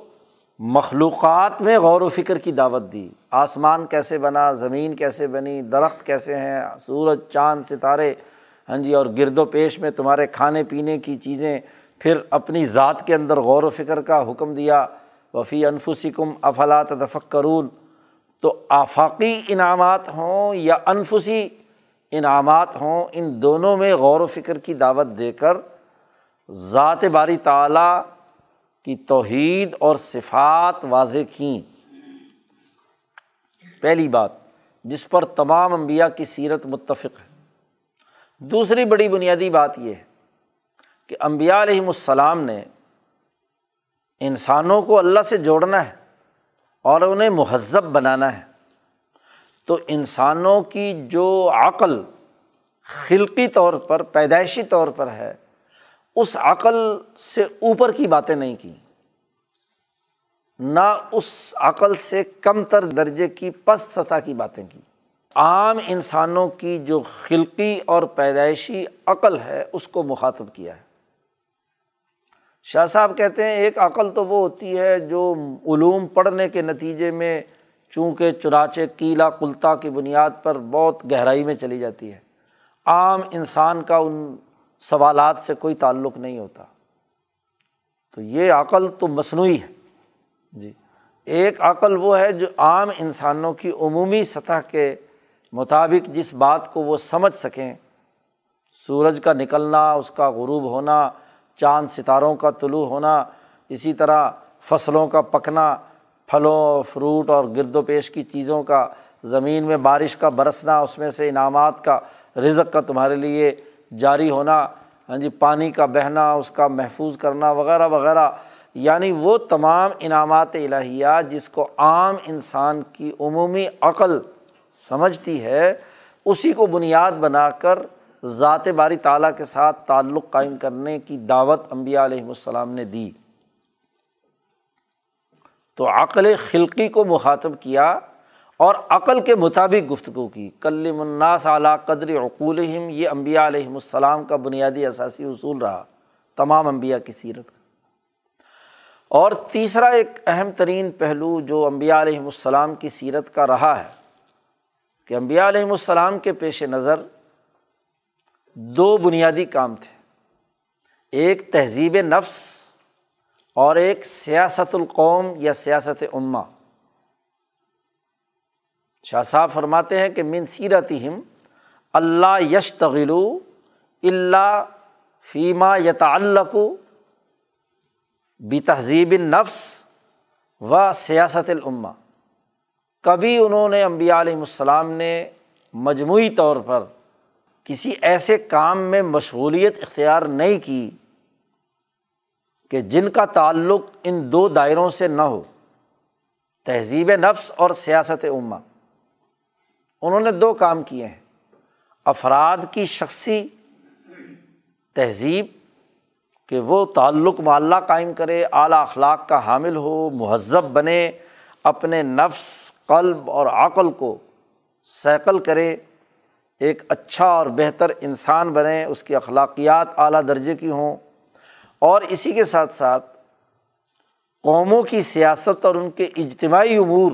مخلوقات میں غور و فکر کی دعوت دی۔ آسمان کیسے بنا، زمین کیسے بنی، درخت کیسے ہیں، سورج، چاند، ستارے ہاں جی اور گرد و پیش میں تمہارے کھانے پینے کی چیزیں پھر اپنی ذات کے اندر غور و فکر کا حکم دیا، وفی انفسکم افلاط دفق کرون تو آفاقی انعامات ہوں یا انفسی انعامات ہوں، ان دونوں میں غور و فکر کی دعوت دے کر ذات باری تعلیٰ کی توحید اور صفات واضح کیں۔ پہلی بات، جس پر تمام انبیاء کی سیرت متفق ہے۔ دوسری بڑی بنیادی بات یہ ہے کہ امبیا علیہم السلام نے انسانوں کو اللہ سے جوڑنا ہے اور انہیں مہذب بنانا ہے۔ تو انسانوں کی جو عقل خلقی طور پر، پیدائشی طور پر ہے، اس عقل سے اوپر کی باتیں نہیں کی۔ نہ اس عقل سے کم تر درجے کی پست سطح کی باتیں کی۔ عام انسانوں کی جو خلقی اور پیدائشی عقل ہے، اس کو مخاطب کیا ہے۔ شاہ صاحب کہتے ہیں ایک عقل تو وہ ہوتی ہے جو علوم پڑھنے کے نتیجے میں چونکہ چنانچہ کیلا کلتا کی بنیاد پر بہت گہرائی میں چلی جاتی ہے۔ عام انسان کا ان سوالات سے کوئی تعلق نہیں ہوتا۔ تو یہ عقل تو مصنوعی ہے۔ جی۔ ایک عقل وہ ہے جو عام انسانوں کی عمومی سطح کے مطابق جس بات کو وہ سمجھ سکیں، سورج کا نکلنا، اس کا غروب ہونا چاند ستاروں کا طلوع ہونا، اسی طرح فصلوں کا پکنا، پھلوں فروٹ اور گرد و پیش کی چیزوں کا، زمین میں بارش کا برسنا، اس میں سے انعامات کا رزق کا تمہارے لیے جاری ہونا ہاں جی پانی کا بہنا، اس کا محفوظ کرنا، وغیرہ وغیرہ۔ یعنی وہ تمام انعامات الہیات جس کو عام انسان کی عمومی عقل سمجھتی ہے، اسی کو بنیاد بنا کر ذات باری تعالیٰ کے ساتھ تعلق قائم کرنے کی دعوت امبیا علیہم السلام نے دی۔ تو عقل خلقی کو مخاطب کیا اور عقل کے مطابق گفتگو کی۔ کل مناس اعلیٰ قدر عقول یہ امبیا علیہم السلام کا بنیادی اثاثی اصول رہا، تمام امبیا کی سیرت کا۔ اور تیسرا ایک اہم ترین پہلو جو امبیا علیہم السلام کی سیرت کا رہا ہے کہ امبیا علیہم السلام کے پیش نظر دو بنیادی کام تھے۔ ایک تہذیب نفس اور ایک سیاست القوم یا سیاست عما شاہ صاحب فرماتے ہیں کہ من سیرت ہم اللہ یش تغلو اللہ فیمہ یتعلق بھی تہذیب نفس و سیاست العما کبھی انہوں نے امبیا علیہم السلام نے مجموعی طور پر کسی ایسے کام میں مشغولیت اختیار نہیں کی کہ جن کا تعلق ان دو دائروں سے نہ ہو، تہذیب نفس اور سیاست عما انہوں نے دو کام کیے ہیں، افراد کی شخصی تہذیب کہ وہ تعلق معلّہ قائم کرے، اعلیٰ اخلاق کا حامل ہو، مہذب بنے، اپنے نفس، قلب اور عقل کو سیکل کرے۔ ایک اچھا اور بہتر انسان بنے اس کی اخلاقیات اعلیٰ درجے کی ہوں۔ اور اسی کے ساتھ ساتھ قوموں کی سیاست اور ان کے اجتماعی امور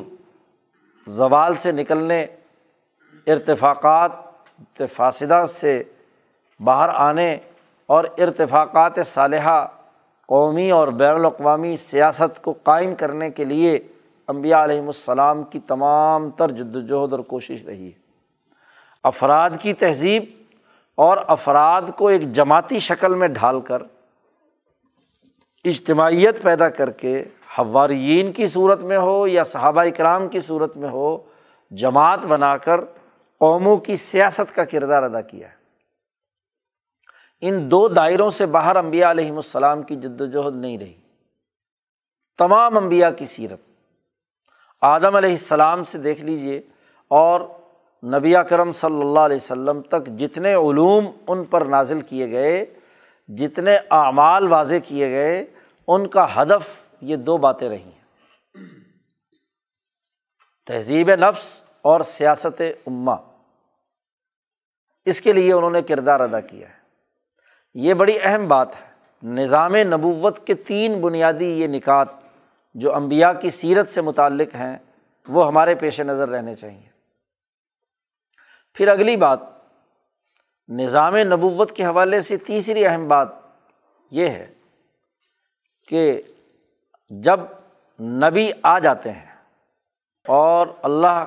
زوال سے نکلنے، ارتفاقات فاصدہ سے باہر آنے اور ارتفاقات صالحہ قومی اور بین الاقوامی سیاست کو قائم کرنے کے لیے امبیا علیہم السلام کی تمام تر جد وجہد اور کوشش رہی ہے۔ افراد کی تہذیب اور افراد کو ایک جماعتی شکل میں ڈھال کر اجتماعیت پیدا کر کے حوارین کی صورت میں ہو یا صحابہ اکرام کی صورت میں ہو، جماعت بنا کر قوموں کی سیاست کا کردار ادا کیا ہے۔ ان دو دائروں سے باہر امبیا علیہم السلام کی جد وجہد نہیں رہی۔ تمام امبیا کی سیرت۔ آدم علیہ السلام سے دیکھ لیجیے اور نبی کرم صلی اللہ علیہ وسلم تک جتنے علوم ان پر نازل کیے گئے، جتنے اعمال واضح کیے گئے، ان کا ہدف یہ دو باتیں رہی ہیں۔ تہذیب نفس اور سیاست اماں اس کے لیے انہوں نے کردار ادا کیا ہے۔ یہ بڑی اہم بات ہے۔ نظام نبوت کے تین بنیادی یہ نکات جو امبیا کی سیرت سے متعلق ہیں، وہ ہمارے پیش نظر رہنے چاہئیں۔ پھر اگلی بات، نظام نبوت کے حوالے سے تیسری اہم بات یہ ہے کہ جب نبی آ جاتے ہیں اور اللہ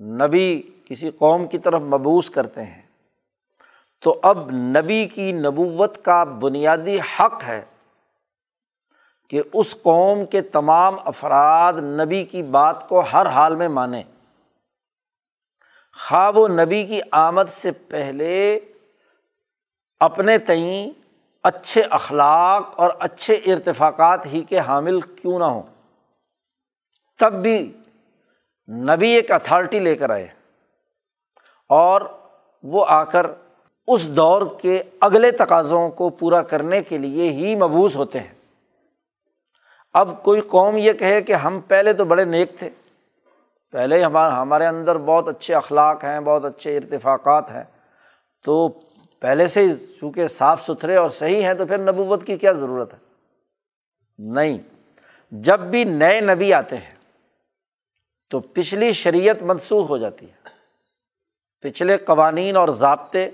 نبی کسی قوم کی طرف مبوس کرتے ہیں، تو اب نبی کی نبوت کا بنیادی حق ہے کہ اس قوم کے تمام افراد نبی کی بات کو ہر حال میں مانیں۔ ہاں، خواب و نبی کی آمد سے پہلے اپنے تئیں اچھے اخلاق اور اچھے ارتفاقات ہی کے حامل کیوں نہ ہوں؟ تب بھی نبی ایک اتھارٹی لے کر آئے اور وہ آ کر اس دور کے اگلے تقاضوں کو پورا کرنے کے لیے ہی مبوس ہوتے ہیں۔ اب کوئی قوم یہ کہے کہ ہم پہلے تو بڑے نیک تھے۔ پہلے ہمارے اندر بہت اچھے اخلاق ہیں، بہت اچھے ارتفاقات ہیں۔ تو پہلے سے ہی چونکہ صاف ستھرے اور صحیح ہیں تو پھر نبوت کی کیا ضرورت ہے؟ نہیں۔ جب بھی نئے نبی آتے ہیں تو پچھلی شریعت منسوخ ہو جاتی ہے۔ پچھلے قوانین اور ضابطے،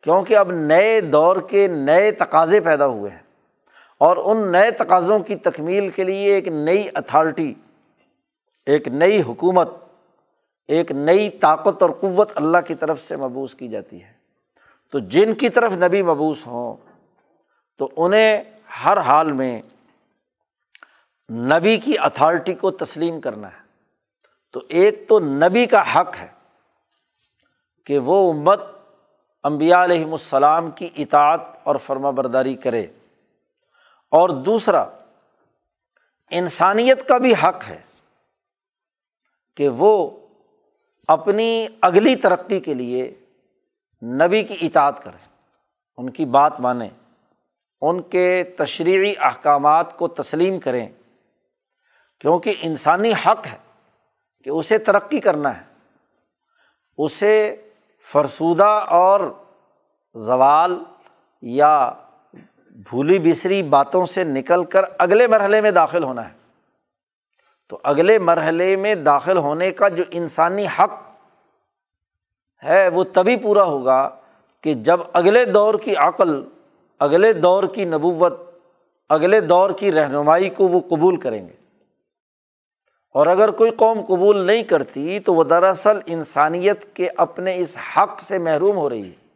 کیونکہ اب نئے دور کے نئے تقاضے پیدا ہوئے ہیں۔ اور ان نئے تقاضوں کی تکمیل کے لیے ایک نئی اتھارٹی ایک نئی حکومت، ایک نئی طاقت اور قوت اللہ کی طرف سے مبوس کی جاتی ہے۔ تو جن کی طرف نبی مبوس ہوں، تو انہیں ہر حال میں نبی کی اتھارٹی کو تسلیم کرنا ہے۔ تو ایک تو نبی کا حق ہے کہ وہ امت امبیا علیہم السلام کی اطاعت اور فرما برداری کرے۔ اور دوسرا، انسانیت کا بھی حق ہے کہ وہ اپنی اگلی ترقی کے لیے نبی کی اطاعت کریں ان کی بات مانیں ان کے تشریحی احکامات کو تسلیم کریں، کیونکہ انسانی حق ہے کہ اسے ترقی کرنا ہے، اسے فرسودہ اور زوال یا بھولی بسری باتوں سے نکل کر اگلے مرحلے میں داخل ہونا ہے۔ تو اگلے مرحلے میں داخل ہونے کا جو انسانی حق ہے وہ تبھی پورا ہوگا کہ جب اگلے دور کی عقل، اگلے دور کی نبوت، اگلے دور کی رہنمائی کو وہ قبول کریں گے۔ اور اگر کوئی قوم قبول نہیں کرتی تو وہ دراصل انسانیت کے اپنے اس حق سے محروم ہو رہی ہے۔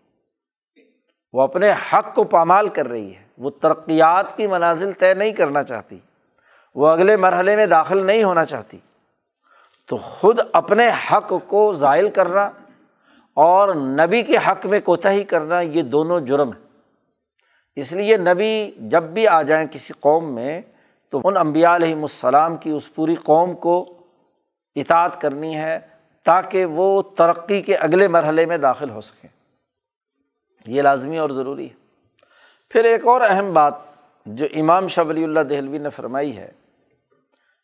وہ اپنے حق کو پامال کر رہی ہے۔ وہ ترقیات کی منازل طے نہیں کرنا چاہتی۔ وہ اگلے مرحلے میں داخل نہیں ہونا چاہتی۔ تو خود اپنے حق کو ظائل کرنا اور نبی کے حق میں کوتاہی کرنا، یہ دونوں جرم ہیں۔ اس لیے نبی جب بھی آ جائیں کسی قوم میں، تو ان امبیا علیہم السلام کی اس پوری قوم کو اطاعت کرنی ہے تاکہ وہ ترقی کے اگلے مرحلے میں داخل ہو سکیں۔ یہ لازمی اور ضروری ہے۔ پھر ایک اور اہم بات جو امام شاہ ولی اللہ دہلوی نے فرمائی ہے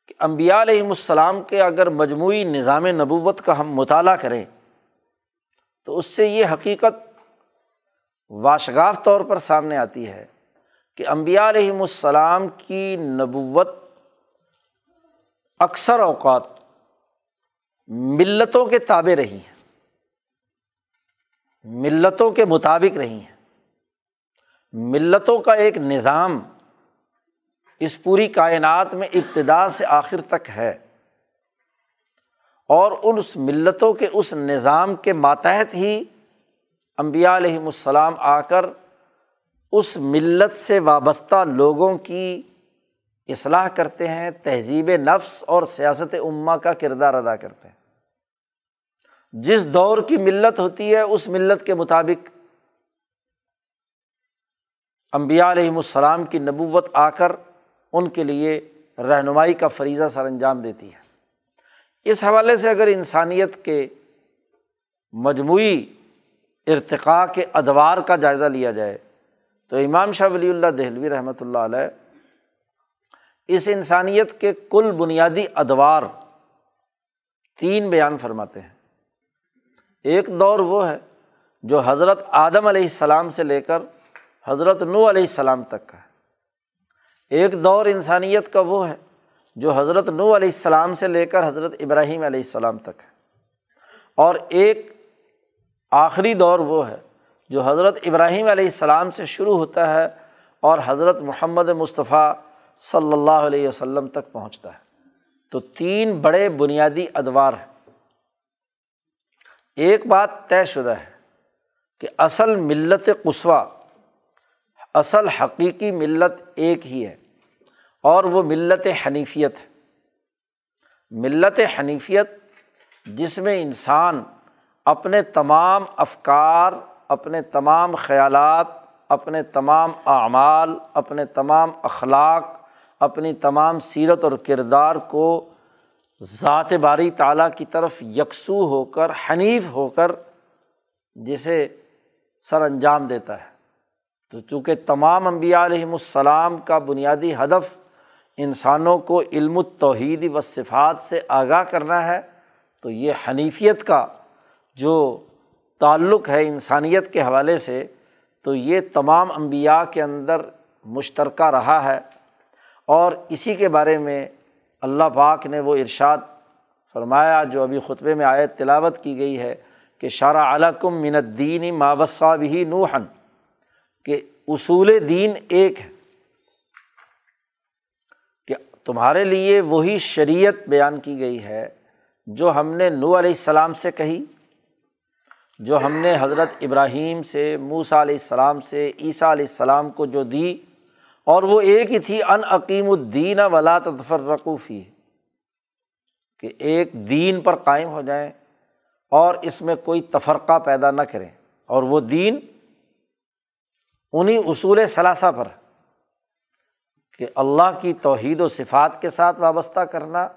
کہ امبیا علیہم السلام کے اگر مجموعی نظام نبوت کا ہم مطالعہ کریں، تو اس سے یہ حقیقت واشگاف طور پر سامنے آتی ہے کہ امبیا علیہم السلام کی نبوت اکثر اوقات ملتوں کے تابع رہی ہیں، ملتوں کے مطابق رہی ہیں۔ ملتوں کا ایک نظام اس پوری کائنات میں ابتدا سے آخر تک ہے۔ اور ان اس ملتوں کے اس نظام کے ماتحت ہی امبیا علیہم السلام آ کر اس ملت سے وابستہ لوگوں کی اصلاح کرتے ہیں، تہذیب نفس اور سیاست اماں کا کردار ادا کرتے ہیں۔ جس دور کی ملت ہوتی ہے، اس ملت کے مطابق امبیا علیہم السلام کی نبوت آ کر ان کے لیے رہنمائی کا فریضہ سر انجام دیتی ہے۔ اس حوالے سے اگر انسانیت کے مجموعی ارتقاء کے ادوار کا جائزہ لیا جائے، تو امام شاہ ولی اللہ دہلوی رحمۃ اللہ علیہ اس انسانیت کے کل بنیادی ادوار تین بیان فرماتے ہیں۔ ایک دور وہ ہے جو حضرت آدم علیہ السلام سے لے کر حضرت نو علیہ السلام تک کا ہے۔ ایک دور انسانیت کا وہ ہے جو حضرت نو علیہ السلام سے لے کر حضرت ابراہیم علیہ السلام تک ہے۔ اور ایک آخری دور وہ ہے جو حضرت ابراہیم علیہ السلام سے شروع ہوتا ہے اور حضرت محمد مصطفیٰ صلی اللہ علیہ وسلم تک پہنچتا ہے۔ تو تین بڑے بنیادی ادوار ہیں۔ ایک بات طے شدہ ہے کہ اصل ملت قصوہ اصل حقیقی ملت ایک ہی ہے اور وہ ملت حنیفیت ہے۔ ملت حنیفیت جس میں انسان اپنے تمام افکار، اپنے تمام خیالات، اپنے تمام اعمال، اپنے تمام اخلاق، اپنی تمام سیرت اور کردار کو ذات باری تعالیٰ کی طرف یکسو ہو کر، حنیف ہو کر جسے سر انجام دیتا ہے۔ تو چونکہ تمام انبیاء علیہم السلام کا بنیادی ہدف انسانوں کو علم توحید و صفات سے آگاہ کرنا ہے، تو یہ حنیفیت کا جو تعلق ہے انسانیت کے حوالے سے، تو یہ تمام انبیاء کے اندر مشترکہ رہا ہے۔ اور اسی کے بارے میں اللہ پاک نے وہ ارشاد فرمایا جو ابھی خطبے میں آیت تلاوت کی گئی ہے کہ شارہ علکم من الدین مابصہ بھی نوحن کہ اصول دین ایک ہے۔ کہ تمہارے لیے وہی شریعت بیان کی گئی ہے جو ہم نے نو علیہ السلام سے کہی، جو ہم نے حضرت ابراہیم سے موسا علیہ السلام سے، عیسیٰ علیہ السلام کو جو دی، اور وہ ایک ہی تھی، ان عقیم الدین ولا تفرقوفی کہ ایک دین پر قائم ہو جائیں اور اس میں کوئی تفرقہ پیدا نہ کریں۔ اور وہ دین انہیں اصول ثلاثہ پر کہ اللہ کی توحید و صفات کے ساتھ وابستہ کرنا،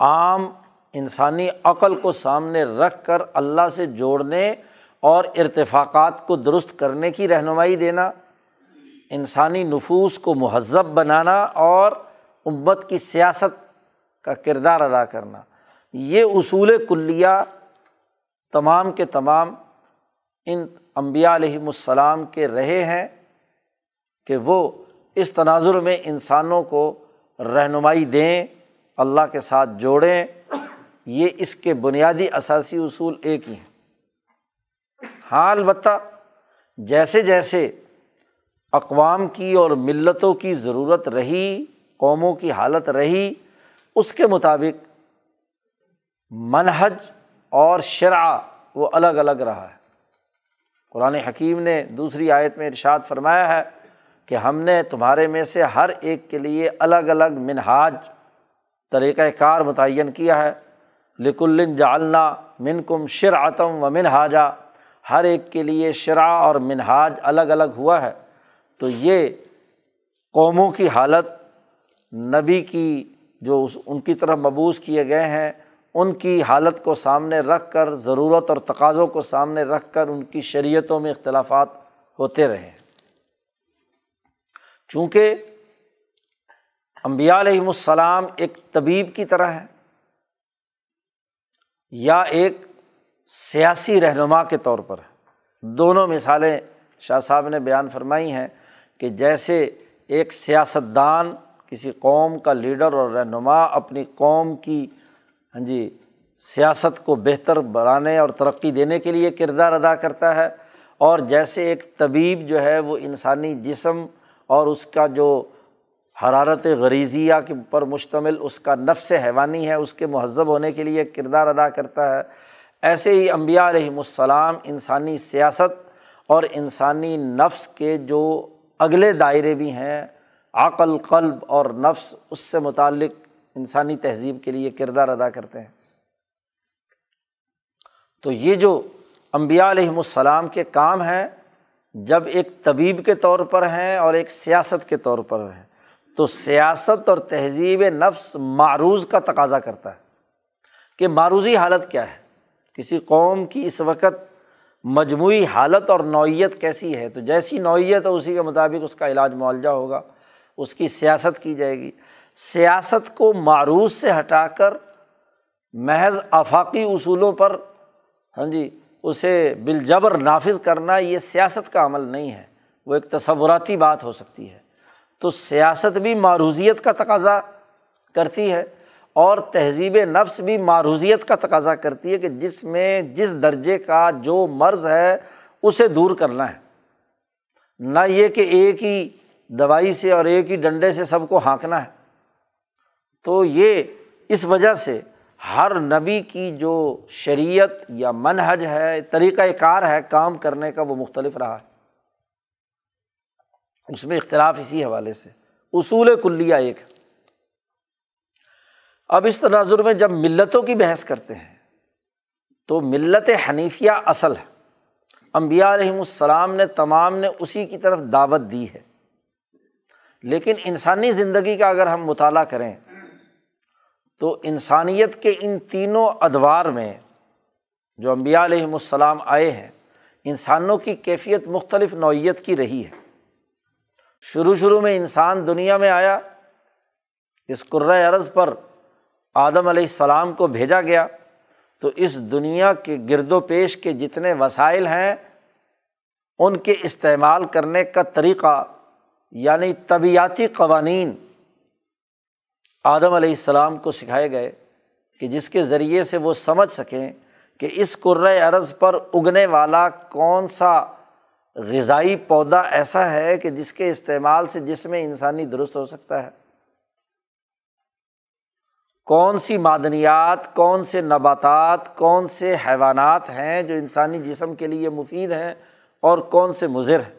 عام انسانی عقل کو سامنے رکھ کر اللہ سے جوڑنے اور ارتفاقات کو درست کرنے کی رہنمائی دینا، انسانی نفوس کو مہذب بنانا اور امت کی سیاست کا کردار ادا کرنا۔ یہ اصول کلیہ تمام کے تمام ان امبیا علیہم السلام کے رہے ہیں کہ وہ اس تناظر میں انسانوں کو رہنمائی دیں، اللہ کے ساتھ جوڑیں۔ یہ اس کے بنیادی اثاثی اصول ایک ہی ہیں۔ ہاں البتہ جیسے جیسے اقوام کی اور ملتوں کی ضرورت رہی، قوموں کی حالت رہی، اس کے مطابق منحج اور شرع وہ الگ الگ رہا ہے۔ قرآن حکیم نے دوسری آیت میں ارشاد فرمایا ہے کہ ہم نے تمہارے میں سے ہر ایک کے لیے الگ الگ منہاج طریقۂ کار متعین کیا ہے۔ لکلن جالنا من کم شرعتم و منہاجا ہر ایک کے لیے شرع اور منہاج الگ الگ ہوا ہے۔ تو یہ قوموں کی حالت، نبی کی جو اس، ان کی طرف مبوس کیے گئے ہیں ان کی حالت کو سامنے رکھ کر، ضرورت اور تقاضوں کو سامنے رکھ کر ان کی شریعتوں میں اختلافات ہوتے رہے۔ چونکہ امبیا علیہم السلام ایک طبیب کی طرح ہے یا ایک سیاسی رہنما کے طور پر ہے دونوں مثالیں شاہ صاحب نے بیان فرمائی ہیں کہ جیسے ایک سیاست دان کسی قوم کا لیڈر اور رہنما اپنی قوم کی ہاں جی سیاست کو بہتر بنانے اور ترقی دینے کے لیے کردار ادا کرتا ہے اور جیسے ایک طبیب جو ہے وہ انسانی جسم اور اس کا جو حرارت غریضیہ کے پر مشتمل اس کا نفس حیوانی ہے، اس کے مہذب ہونے کے لیے کردار ادا کرتا ہے۔ ایسے ہی امبیا علیہم السلام انسانی سیاست اور انسانی نفس کے جو اگلے دائرے بھی ہیں، عقل، قلب اور نفس، اس سے متعلق انسانی تہذیب کے لیے کردار ادا کرتے ہیں۔ تو یہ جو امبیا علیہم السلام کے کام ہیں، جب ایک طبیب کے طور پر ہیں اور ایک سیاست کے طور پر ہیں، تو سیاست اور تہذیب نفس معروض کا تقاضا کرتا ہے کہ معروضی حالت کیا ہے۔ کسی قوم کی اس وقت مجموعی حالت اور نوعیت کیسی ہے؟ تو جیسی نوعیت ہے، اسی کے مطابق اس کا علاج معالجہ ہوگا، اس کی سیاست کی جائے گی۔ سیاست کو معروض سے ہٹا کر محض آفاقی اصولوں پر ہاں جی اسے بالجبر نافذ کرنا یہ سیاست کا عمل نہیں ہے، وہ ایک تصوراتی بات ہو سکتی ہے۔ تو سیاست بھی معروضیت کا تقاضا کرتی ہے اور تہذیب نفس بھی معروضیت کا تقاضا کرتی ہے کہ جس میں جس درجے کا جو مرض ہے اسے دور کرنا ہے۔ نہ یہ کہ ایک ہی دوائی سے اور ایک ہی ڈنڈے سے سب کو ہانکنا ہے۔ تو یہ اس وجہ سے ہر نبی کی جو شریعت یا منحج ہے طریقۂ کار ہے، کام کرنے کا وہ مختلف رہا ہے۔ اس میں اختلاف اسی حوالے سے۔ اصول کلیہ ایک اب اس تناظر میں جب ملتوں کی بحث کرتے ہیں، تو ملت حنیفیہ اصل ہے۔ امبیا علیہم السلام نے تمام نے اسی کی طرف دعوت دی ہے۔ لیکن انسانی زندگی کا اگر ہم مطالعہ کریں تو انسانیت کے ان تینوں ادوار میں جو امبیا علیہم السلام آئے ہیں، انسانوں کی کیفیت مختلف نوعیت کی رہی ہے۔ شروع شروع میں انسان دنیا میں آیا، اس عرض پر آدم علیہ السلام کو بھیجا گیا۔ تو اس دنیا کے گرد و پیش کے جتنے وسائل ہیں، ان کے استعمال کرنے کا طریقہ یعنی طبیعتی قوانین آدم علیہ السلام کو سکھائے گئے کہ جس کے ذریعے سے وہ سمجھ سکیں کہ اس عرض پر اگنے والا کون سا غذائی پودا ایسا ہے کہ جس کے استعمال سے جس میں انسانی درست ہو سکتا ہے؟ کون سی معدنیات، کون سے نباتات، کون سے حیوانات ہیں جو انسانی جسم کے لیے مفید ہیں اور کون سے مضر ہیں؟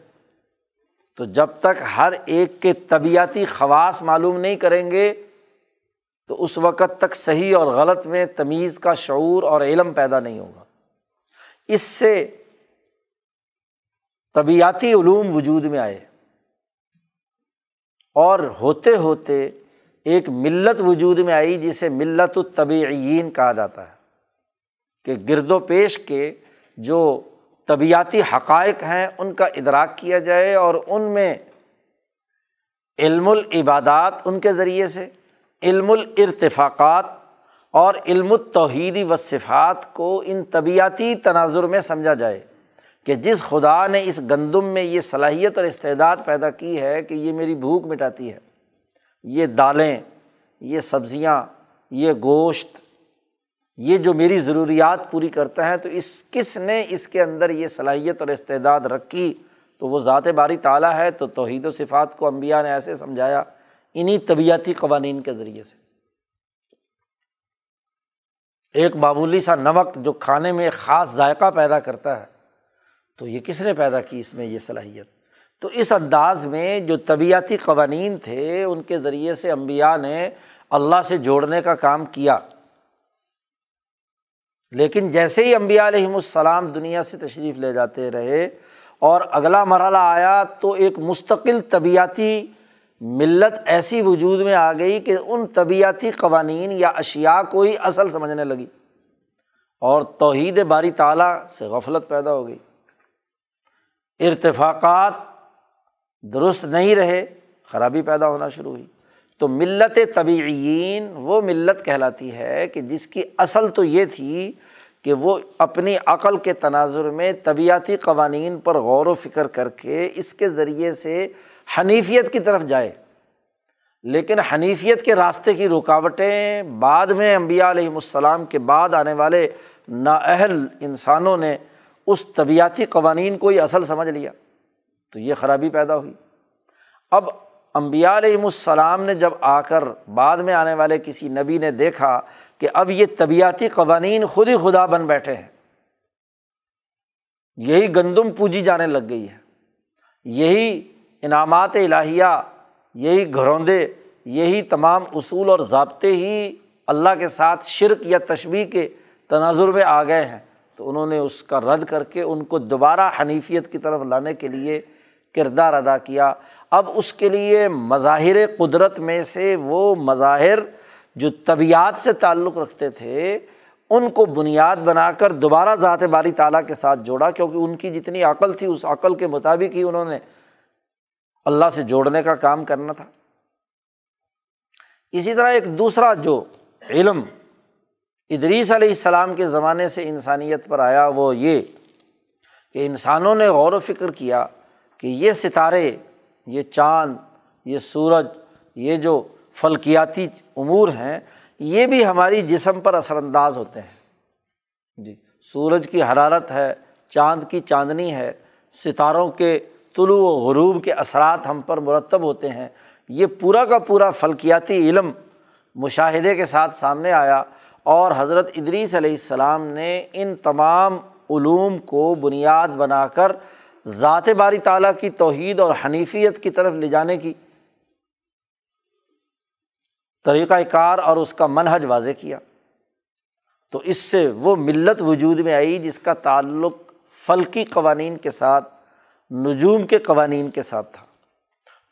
تو جب تک ہر ایک کے طبیعتی خواص معلوم نہیں کریں گے تو اس وقت تک صحیح اور غلط میں تمیز کا شعور اور علم پیدا نہیں ہوگا۔ اس سے طبیعتی علوم وجود میں آئے۔ اور ہوتے ہوتے ایک ملت وجود میں آئی جسے ملت الطبعین کہا جاتا ہے، کہ گرد و پیش کے جو طبیعتی حقائق ہیں ان کا ادراک کیا جائے اور ان میں علم العبادات ان کے ذریعے سے علم الرتفاقات اور علم التوحیدی و صفات کو ان طبیعتی تناظر میں سمجھا جائے کہ جس خدا نے اس گندم میں یہ صلاحیت اور استعداد پیدا کی ہے کہ یہ میری بھوک مٹاتی ہے، یہ دالیں، یہ سبزیاں، یہ گوشت، یہ جو میری ضروریات پوری کرتا ہے، تو اس کس نے اس کے اندر یہ صلاحیت اور استعداد رکھی؟ تو وہ ذات باری تعالیٰ ہے، تو توحید و صفات کو امبیا نے ایسے سمجھایا انہیں طبیعتی قوانین کے ذریعے سے۔ ایک معمولی سا نمک جو کھانے میں ایک خاص ذائقہ پیدا کرتا ہے، تو یہ کس نے پیدا کی اس میں یہ صلاحیت؟ تو اس انداز میں جو طبیعتی قوانین تھے، ان کے ذریعے سے امبیا نے اللہ سے جوڑنے کا کام کیا۔ لیکن جیسے ہی امبیا علیہم السلام دنیا سے تشریف لے جاتے رہے اور اگلا مرحلہ آیا، تو ایک مستقل طبیعتی ملت ایسی وجود میں آ گئی کہ ان طبیعتی قوانین یا اشیا کو ہی اصل سمجھنے لگی اور توحید باری تعالیٰ سے غفلت پیدا ہو گئی۔ ارتفاقات درست نہیں رہے، خرابی پیدا ہونا شروع ہوئی۔ تو ملت طبعین وہ ملت کہلاتی ہے کہ جس کی اصل تو یہ تھی کہ وہ اپنی عقل کے تناظر میں طبیعتی قوانین پر غور و فکر کر کے اس کے ذریعے سے حنیفیت کی طرف جائے۔ لیکن حنیفیت کے راستے کی رکاوٹیں بعد میں امبیا علیہم السلام کے بعد آنے والے نااہل انسانوں نے اس طبیعتی قوانین کو ہی اصل سمجھ لیا۔ تو یہ خرابی پیدا ہوئی۔ اب امبیا علیہم السلام نے جب آ کر بعد میں آنے والے کسی نبی نے دیکھا کہ اب یہ طبیعتی قوانین خود ہی خدا بن بیٹھے ہیں، یہی گندم پوجی جانے لگ گئی ہے۔ یہی انعامات الہیہ، یہی گھروندے، یہی تمام اصول اور ضابطے ہی اللہ کے ساتھ شرک یا تشبیح کے تناظر میں آ گئے ہیں۔ تو انہوں نے اس کا رد کر کے ان کو دوبارہ حنیفیت کی طرف لانے کے لیے کردار ادا کیا۔ اب اس کے لیے مظاہر قدرت میں سے وہ مظاہر جو طبیعت سے تعلق رکھتے تھے، ان کو بنیاد بنا کر دوبارہ ذات باری تعالیٰ کے ساتھ جوڑا، کیونکہ ان کی جتنی عقل تھی، اس عقل کے مطابق ہی انہوں نے اللہ سے جوڑنے کا کام کرنا تھا۔ اسی طرح ایک دوسرا جو علم ادریس علیہ السلام کے زمانے سے انسانیت پر آیا، وہ یہ کہ انسانوں نے غور و فکر کیا کہ یہ ستارے، یہ چاند، یہ سورج، یہ جو فلکیاتی امور ہیں، یہ بھی ہماری جسم پر اثر انداز ہوتے ہیں۔ جی سورج کی حرارت ہے، چاند کی چاندنی ہے، ستاروں کے طلوع و غروب کے اثرات ہم پر مرتب ہوتے ہیں۔ یہ پورا کا پورا فلکیاتی علم مشاہدے کے ساتھ سامنے آیا اور حضرت ادریس علیہ السلام نے ان تمام علوم کو بنیاد بنا کر ذات باری تعالیٰ کی توحید اور حنیفیت کی طرف لے جانے کی طریقۂ کار اور اس کا منحج واضح کیا۔ تو اس سے وہ ملت وجود میں آئی جس کا تعلق فلکی قوانین کے ساتھ نجوم کے قوانین کے ساتھ تھا۔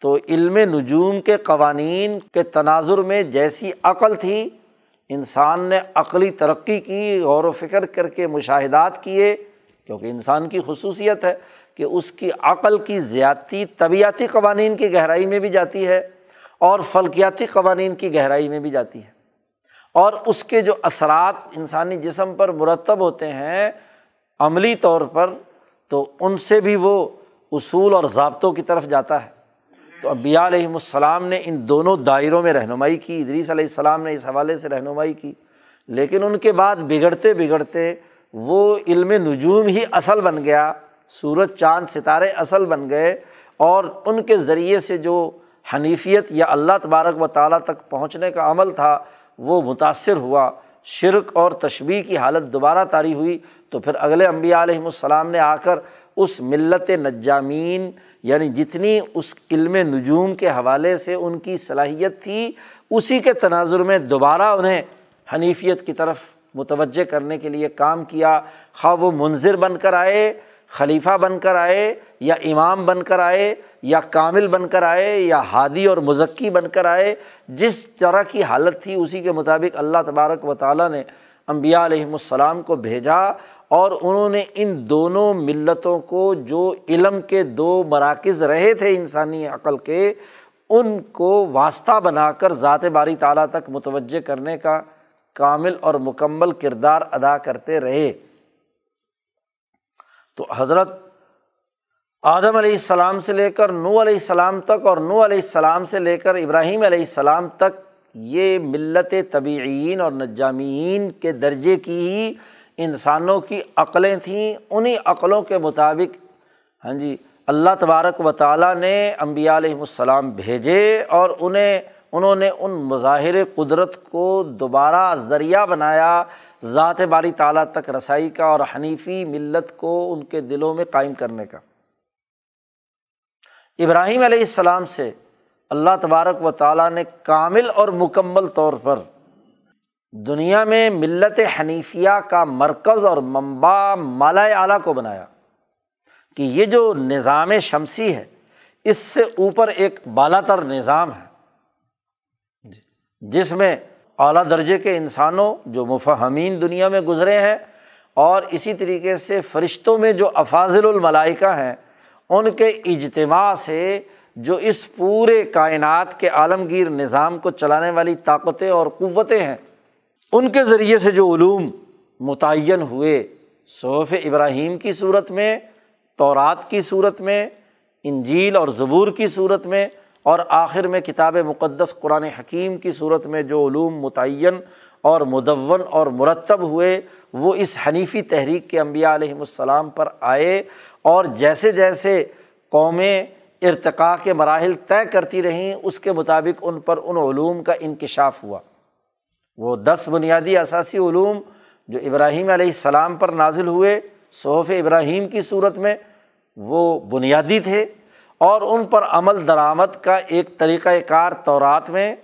تو علم نجوم کے قوانین کے تناظر میں جیسی عقل تھی، انسان نے عقلی ترقی کی، غور و فکر کر کے مشاہدات کیے، کیونکہ انسان کی خصوصیت ہے کہ اس کی عقل کی زیادتی طبیعتی قوانین کی گہرائی میں بھی جاتی ہے اور فلکیاتی قوانین کی گہرائی میں بھی جاتی ہے۔ اور اس کے جو اثرات انسانی جسم پر مرتب ہوتے ہیں، عملی طور پر، تو ان سے بھی وہ اصول اور ضابطوں کی طرف جاتا ہے۔ تو ابیا علیہم السلام نے ان دونوں دائروں میں رہنمائی کی، ادریس علیہ السلام نے اس حوالے سے رہنمائی کی۔ لیکن ان کے بعد بگڑتے بگڑتے وہ علم نجوم ہی اصل بن گیا، سورج، چاند، ستارے اصل بن گئے اور ان کے ذریعے سے جو حنیفیت یا اللہ تبارک و تعالیٰ تک پہنچنے کا عمل تھا، وہ متاثر ہوا۔ شرک اور تشبیح کی حالت دوبارہ طاری ہوئی۔ تو پھر اگلے انبیاء علیہم السلام نے آ کر اس ملت نجامین یعنی جتنی اس علم نجوم کے حوالے سے ان کی صلاحیت تھی، اسی کے تناظر میں دوبارہ انہیں حنیفیت کی طرف متوجہ کرنے کے لیے کام کیا۔ خواہ وہ منظر بن کر آئے، خلیفہ بن کر آئے، یا امام بن کر آئے، یا کامل بن کر آئے، یا ہادی اور مذکی بن کر آئے، جس طرح کی حالت تھی، اسی کے مطابق اللہ تبارک و تعالیٰ نے امبیا علیہم السلام کو بھیجا۔ اور انہوں نے ان دونوں ملتوں کو جو علم کے دو مراکز رہے تھے انسانی عقل کے، ان کو واسطہ بنا کر ذات باری تعالیٰ تک متوجہ کرنے کا کامل اور مکمل کردار ادا کرتے رہے۔ تو حضرت آدم علیہ السلام سے لے کر نو علیہ السلام تک اور نو علیہ السلام سے لے کر ابراہیم علیہ السلام تک یہ ملت طبعین اور نجامین کے درجے کی ہی انسانوں کی عقلیں تھیں انہیں عقلوں کے مطابق ہاں جی اللہ تبارک و تعالیٰ نے امبیا علیہم السلام بھیجے اور انہیں، انہوں نے ان مظاہر قدرت کو دوبارہ ذریعہ بنایا، ذات باری تعالیٰ تک رسائی کا اور حنیفی ملت کو ان کے دلوں میں قائم کرنے کا۔ ابراہیم علیہ السلام سے اللہ تبارک و تعالیٰ نے کامل اور مکمل طور پر دنیا میں ملت حنیفیہ کا مرکز اور منبع مالا اعلیٰ کو بنایا کہ یہ جو نظام شمسی ہے، اس سے اوپر ایک بالا تر نظام ہے۔ جی، جس میں اعلیٰ درجے کے انسانوں جو مفہمین دنیا میں گزرے ہیں اور اسی طریقے سے فرشتوں میں جو افاظل الملائکہ ہیں، ان کے اجتماع سے جو اس پورے کائنات کے عالمگیر نظام کو چلانے والی طاقتیں اور قوتیں ہیں ان کے ذریعے سے جو علوم متعین ہوئے صوف ابراہیم کی صورت میں، تورات کی صورت میں، انجیل اور زبور کی صورت میں، اور آخر میں کتاب مقدس قرآن حکیم کی صورت میں جو علوم متعین اور مدون اور مرتب ہوئے، وہ اس حنیفی تحریک کے انبیاء علیہم السلام پر آئے اور جیسے جیسے قومیں ارتقاء کے مراحل طے کرتی رہیں، اس کے مطابق ان پر ان علوم کا انکشاف ہوا۔ وہ دس بنیادی اثاثی علوم جو ابراہیم علیہ السلام پر نازل ہوئے، صحف ابراہیم کی صورت میں، وہ بنیادی تھے اور ان پر عمل درآمد کا ایک طریقۂ کار تورات میں،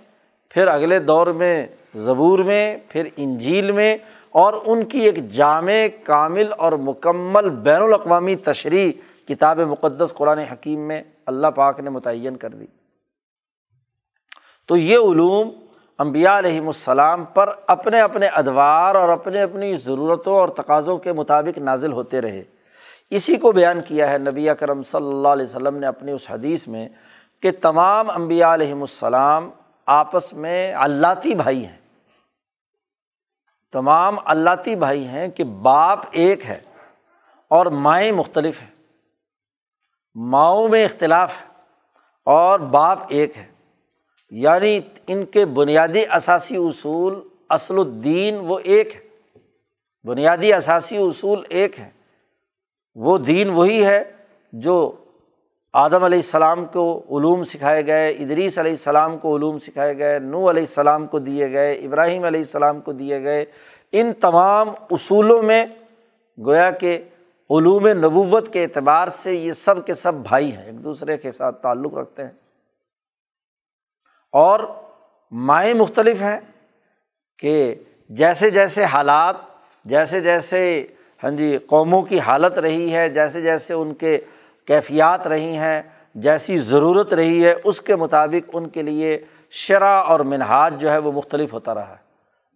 پھر اگلے دور میں زبور میں، پھر انجیل میں اور ان کی ایک جامع، کامل اور مکمل بین الاقوامی تشریح کتاب مقدس قرآن حکیم میں اللہ پاک نے متعین کر دی۔ تو یہ علوم امبیا علیہم السلام پر اپنے اپنے ادوار اور اپنے اپنی ضرورتوں اور تقاضوں کے مطابق نازل ہوتے رہے۔ اسی کو بیان کیا ہے، نبی کرم صلی اللہ علیہ وسلم نے اپنی اس حدیث میں کہ تمام امبیا علیہم السلام آپس میں اللہتی بھائی ہیں۔ تمام اللہتی بھائی ہیں کہ باپ ایک ہے اور مائیں مختلف ہیں۔ ماؤں میں اختلاف ہے اور باپ ایک ہے۔ یعنی ان کے بنیادی اثاثی اصول اصل الدین وہ ایک ہے۔ بنیادی اثاثی اصول ایک ہے۔ وہ دین وہی ہے جو آدم علیہ السلام کو علوم سکھائے گئے، ادریس علیہ السلام کو علوم سکھائے گئے نو علیہ السلام کو دیے گئے، ابراہیم علیہ السلام کو دیے گئے۔ ان تمام اصولوں میں گویا کہ علوم نبوت کے اعتبار سے یہ سب کے سب بھائی ہیں، ایک دوسرے کے ساتھ تعلق رکھتے ہیں۔ اور مائیں مختلف ہیں کہ جیسے جیسے حالات، جیسے جیسے ہاں جی قوموں کی حالت رہی ہے، جیسے جیسے ان کے کیفیات رہی ہیں، جیسی ضرورت رہی ہے، اس کے مطابق ان کے لیے شرح اور منہاج جو ہے وہ مختلف ہوتا رہا ہے۔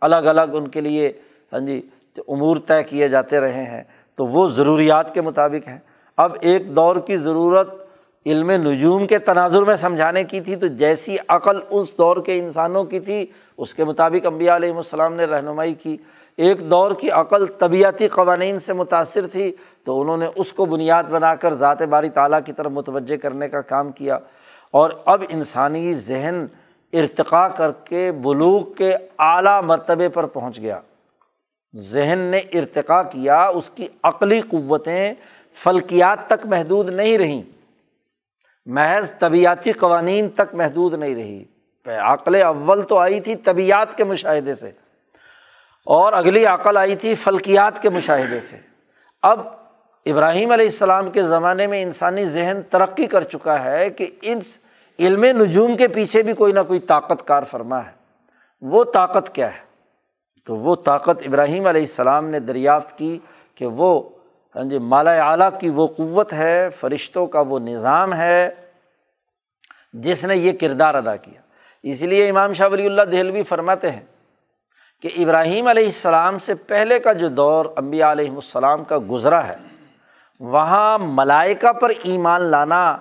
الگ الگ ان کے لیے ہاں جی امور طے کیے جاتے رہے ہیں، تو وہ ضروریات کے مطابق ہیں۔ اب ایک دور کی ضرورت علم نجوم کے تناظر میں سمجھانے کی تھی، تو جیسی عقل اس دور کے انسانوں کی تھی، اس کے مطابق امبیا علیہم السلام نے رہنمائی کی۔ ایک دور کی عقل طبیعتی قوانین سے متاثر تھی، تو انہوں نے اس کو بنیاد بنا کر ذات باری تعالیٰ کی طرف متوجہ کرنے کا کام کیا۔ اور اب انسانی ذہن ارتقا کر کے بلوغ کے اعلیٰ مرتبے پر پہنچ گیا۔ ذہن نے ارتقا کیا، اس کی عقلی قوتیں فلکیات تک محدود نہیں رہیں۔ محض طبیعتی قوانین تک محدود نہیں رہی۔ عقل اول تو آئی تھی طبیعت کے مشاہدے سے، اور اگلی عقل آئی تھی فلکیات کے مشاہدے سے۔ اب ابراہیم علیہ السلام کے زمانے میں انسانی ذہن ترقی کر چکا ہے کہ ان علم نجوم کے پیچھے بھی کوئی نہ کوئی طاقت کار فرما ہے۔ وہ طاقت کیا ہے؟ تو وہ طاقت ابراہیم علیہ السلام نے دریافت کی کہ وہ ہاں جی مالا اعلیٰ کی وہ قوت ہے، فرشتوں کا وہ نظام ہے، جس نے یہ کردار ادا کیا۔ اس لیے امام شاہ ولی اللہ دہلوی فرماتے ہیں کہ ابراہیم علیہ السلام سے پہلے کا جو دور امبیا علیہم السلام کا گزرا ہے، وہاں ملائکہ پر ایمان لانا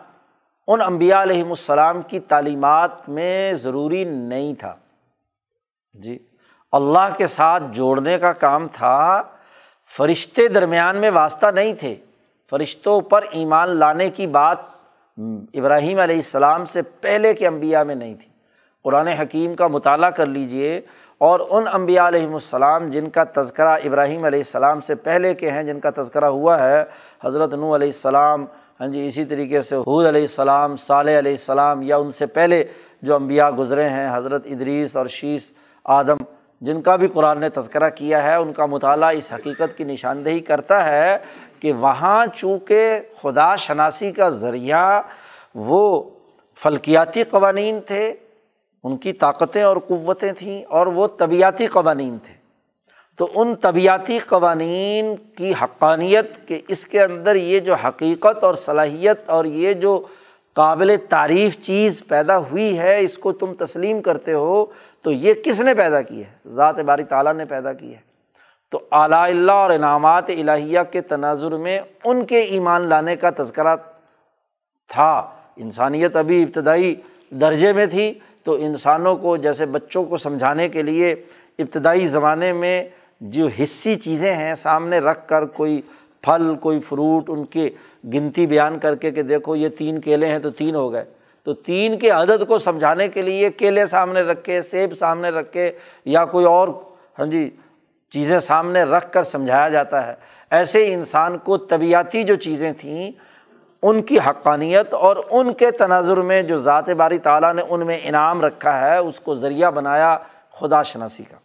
ان امبیا علیہم السلام کی تعلیمات میں ضروری نہیں تھا۔ جی اللہ کے ساتھ جوڑنے کا کام تھا۔ فرشتے درمیان میں واسطہ نہیں تھے۔ فرشتوں پر ایمان لانے کی بات ابراہیم علیہ السلام سے پہلے کے انبیاء میں نہیں تھی۔ قرآن حکیم کا مطالعہ کر لیجیے اور ان امبیا علیہم السلام جن کا تذکرہ ابراہیم علیہ السلام سے پہلے کے ہیں، جن کا تذکرہ ہوا ہے، حضرت نو علیہ السلام ہاں جی اسی طریقے سے حود علیہ السلام، صالح علیہ السلام یا ان سے پہلے جو امبیا گزرے ہیں، حضرت ادریس اور شیش آدم جن کا بھی قرآن نے تذکرہ کیا ہے، ان کا مطالعہ اس حقیقت کی نشاندہی کرتا ہے کہ وہاں چونکہ خدا شناسی کا ذریعہ وہ فلکیاتی قوانین تھے، ان کی طاقتیں اور قوتیں تھیں اور وہ طبیعتی قوانین تھے۔ تو ان طبیعتی قوانین کی حقانیت کہ اس کے اندر یہ جو حقیقت اور صلاحیت اور یہ جو قابل تعریف چیز پیدا ہوئی ہے، اس کو تم تسلیم کرتے ہو تو یہ کس نے پیدا کی ہے؟ ذات باری تعالیٰ نے پیدا کی ہے۔ تو اعلیٰ اللہ اور انعامات الہیہ کے تناظر میں ان کے ایمان لانے کا تذکرہ تھا۔ انسانیت ابھی ابتدائی درجے میں تھی۔ تو انسانوں کو جیسے بچوں کو سمجھانے کے لیے ابتدائی زمانے میں جو حصی چیزیں ہیں سامنے رکھ کر کوئی پھل، کوئی فروٹ، ان کی گنتی بیان کر کے کہ دیکھو یہ تین کیلے ہیں تو تین ہو گئے۔ تو تین کے عدد کو سمجھانے کے لیے کیلے سامنے رکھے، سیب سامنے رکھے یا کوئی اور ہاں جی چیزیں سامنے رکھ کر سمجھایا جاتا ہے۔ ایسے انسان کو طبیعتی جو چیزیں تھیں، ان کی حقانیت اور ان کے تناظر میں جو ذات باری تعالیٰ نے ان میں انعام رکھا ہے، اس کو ذریعہ بنایا خدا شناسی کا۔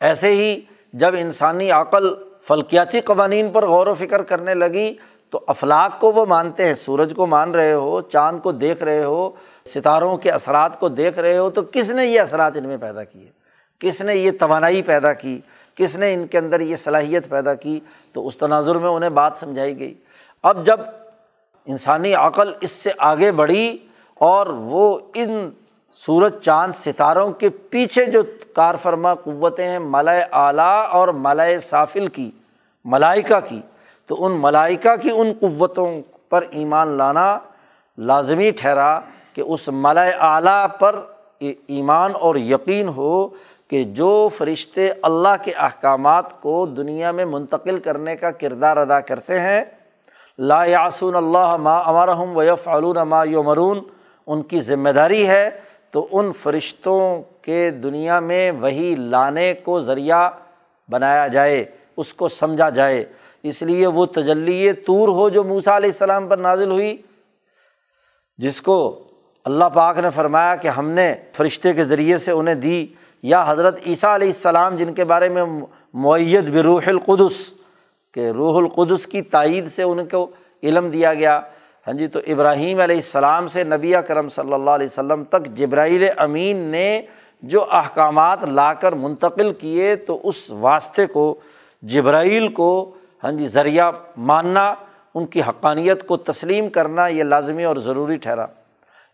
ایسے ہی جب انسانی عقل فلکیاتی قوانین پر غور و فکر کرنے لگی تو افلاق کو وہ مانتے ہیں، سورج کو مان رہے ہو، چاند کو دیکھ رہے ہو، ستاروں کے اثرات کو دیکھ رہے ہو، تو کس نے یہ اثرات ان میں پیدا کیے؟ کس نے یہ توانائی پیدا کی؟ کس نے ان کے اندر یہ صلاحیت پیدا کی؟ تو اس تناظر میں انہیں بات سمجھائی گئی۔ اب جب انسانی عقل اس سے آگے بڑھی اور وہ ان سورج، چاند، ستاروں کے پیچھے جو کار فرما قوتیں ہیں، ملائے اعلیٰ اور ملائے صافل کی، ملائکہ کی تو ان ملائکہ کی ان قوتوں پر ایمان لانا لازمی ٹھہرا کہ اس ملائے اعلیٰ پر ایمان اور یقین ہو کہ جو فرشتے اللہ کے احکامات کو دنیا میں منتقل کرنے کا کردار ادا کرتے ہیں، لا یاسون اللہ ما امرحم ویف علون ما یومرون ان کی ذمہ داری ہے تو ان فرشتوں کے دنیا میں وہی لانے کو ذریعہ بنایا جائے، اس کو سمجھا جائے۔ اس لیے وہ تجلی طور ہو جو موسا علیہ السلام پر نازل ہوئی، جس کو اللہ پاک نے فرمایا کہ ہم نے فرشتے کے ذریعے سے انہیں دی، یا حضرت عیسیٰ علیہ السلام جن کے بارے میں معیت بروح القدس، کہ روح القدس کی تائید سے ان کو علم دیا گیا۔ ہاں جی تو ابراہیم علیہ السلام سے نبی کرم صلی اللہ علیہ وسلم تک جبرائیل امین نے جو احکامات لا کر منتقل کیے، تو اس واسطے کو، جبرائیل کو ہاں جی ذریعہ ماننا، ان کی حقانیت کو تسلیم کرنا یہ لازمی اور ضروری ٹھہرا۔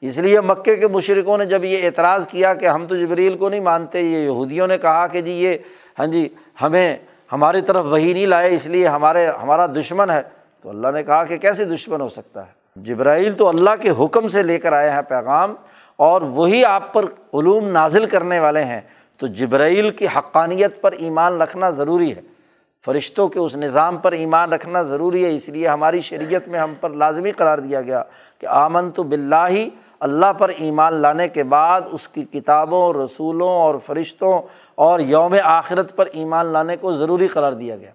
اس لیے مکے کے مشرقوں نے جب یہ اعتراض کیا کہ ہم تو جبریل کو نہیں مانتے، یہ یہودیوں نے کہا کہ جی یہ ہاں جی ہمیں، ہماری طرف وہی نہیں لائے، اس لیے ہمارے، ہمارا دشمن ہے۔ تو اللہ نے کہا کہ کیسے دشمن ہو سکتا ہے؟ جبرائیل تو اللہ کے حکم سے لے کر آئے ہیں پیغام، اور وہی آپ پر علوم نازل کرنے والے ہیں۔ تو جبرائیل کی حقانیت پر ایمان رکھنا ضروری ہے۔ فرشتوں کے اس نظام پر ایمان رکھنا ضروری ہے، اس لیے ہماری شریعت میں ہم پر لازمی قرار دیا گیا کہ آمن تو بلّہ اللہ پر ایمان لانے کے بعد اس کی کتابوں، رسولوں اور فرشتوں اور یوم آخرت پر ایمان لانے کو ضروری قرار دیا گیا۔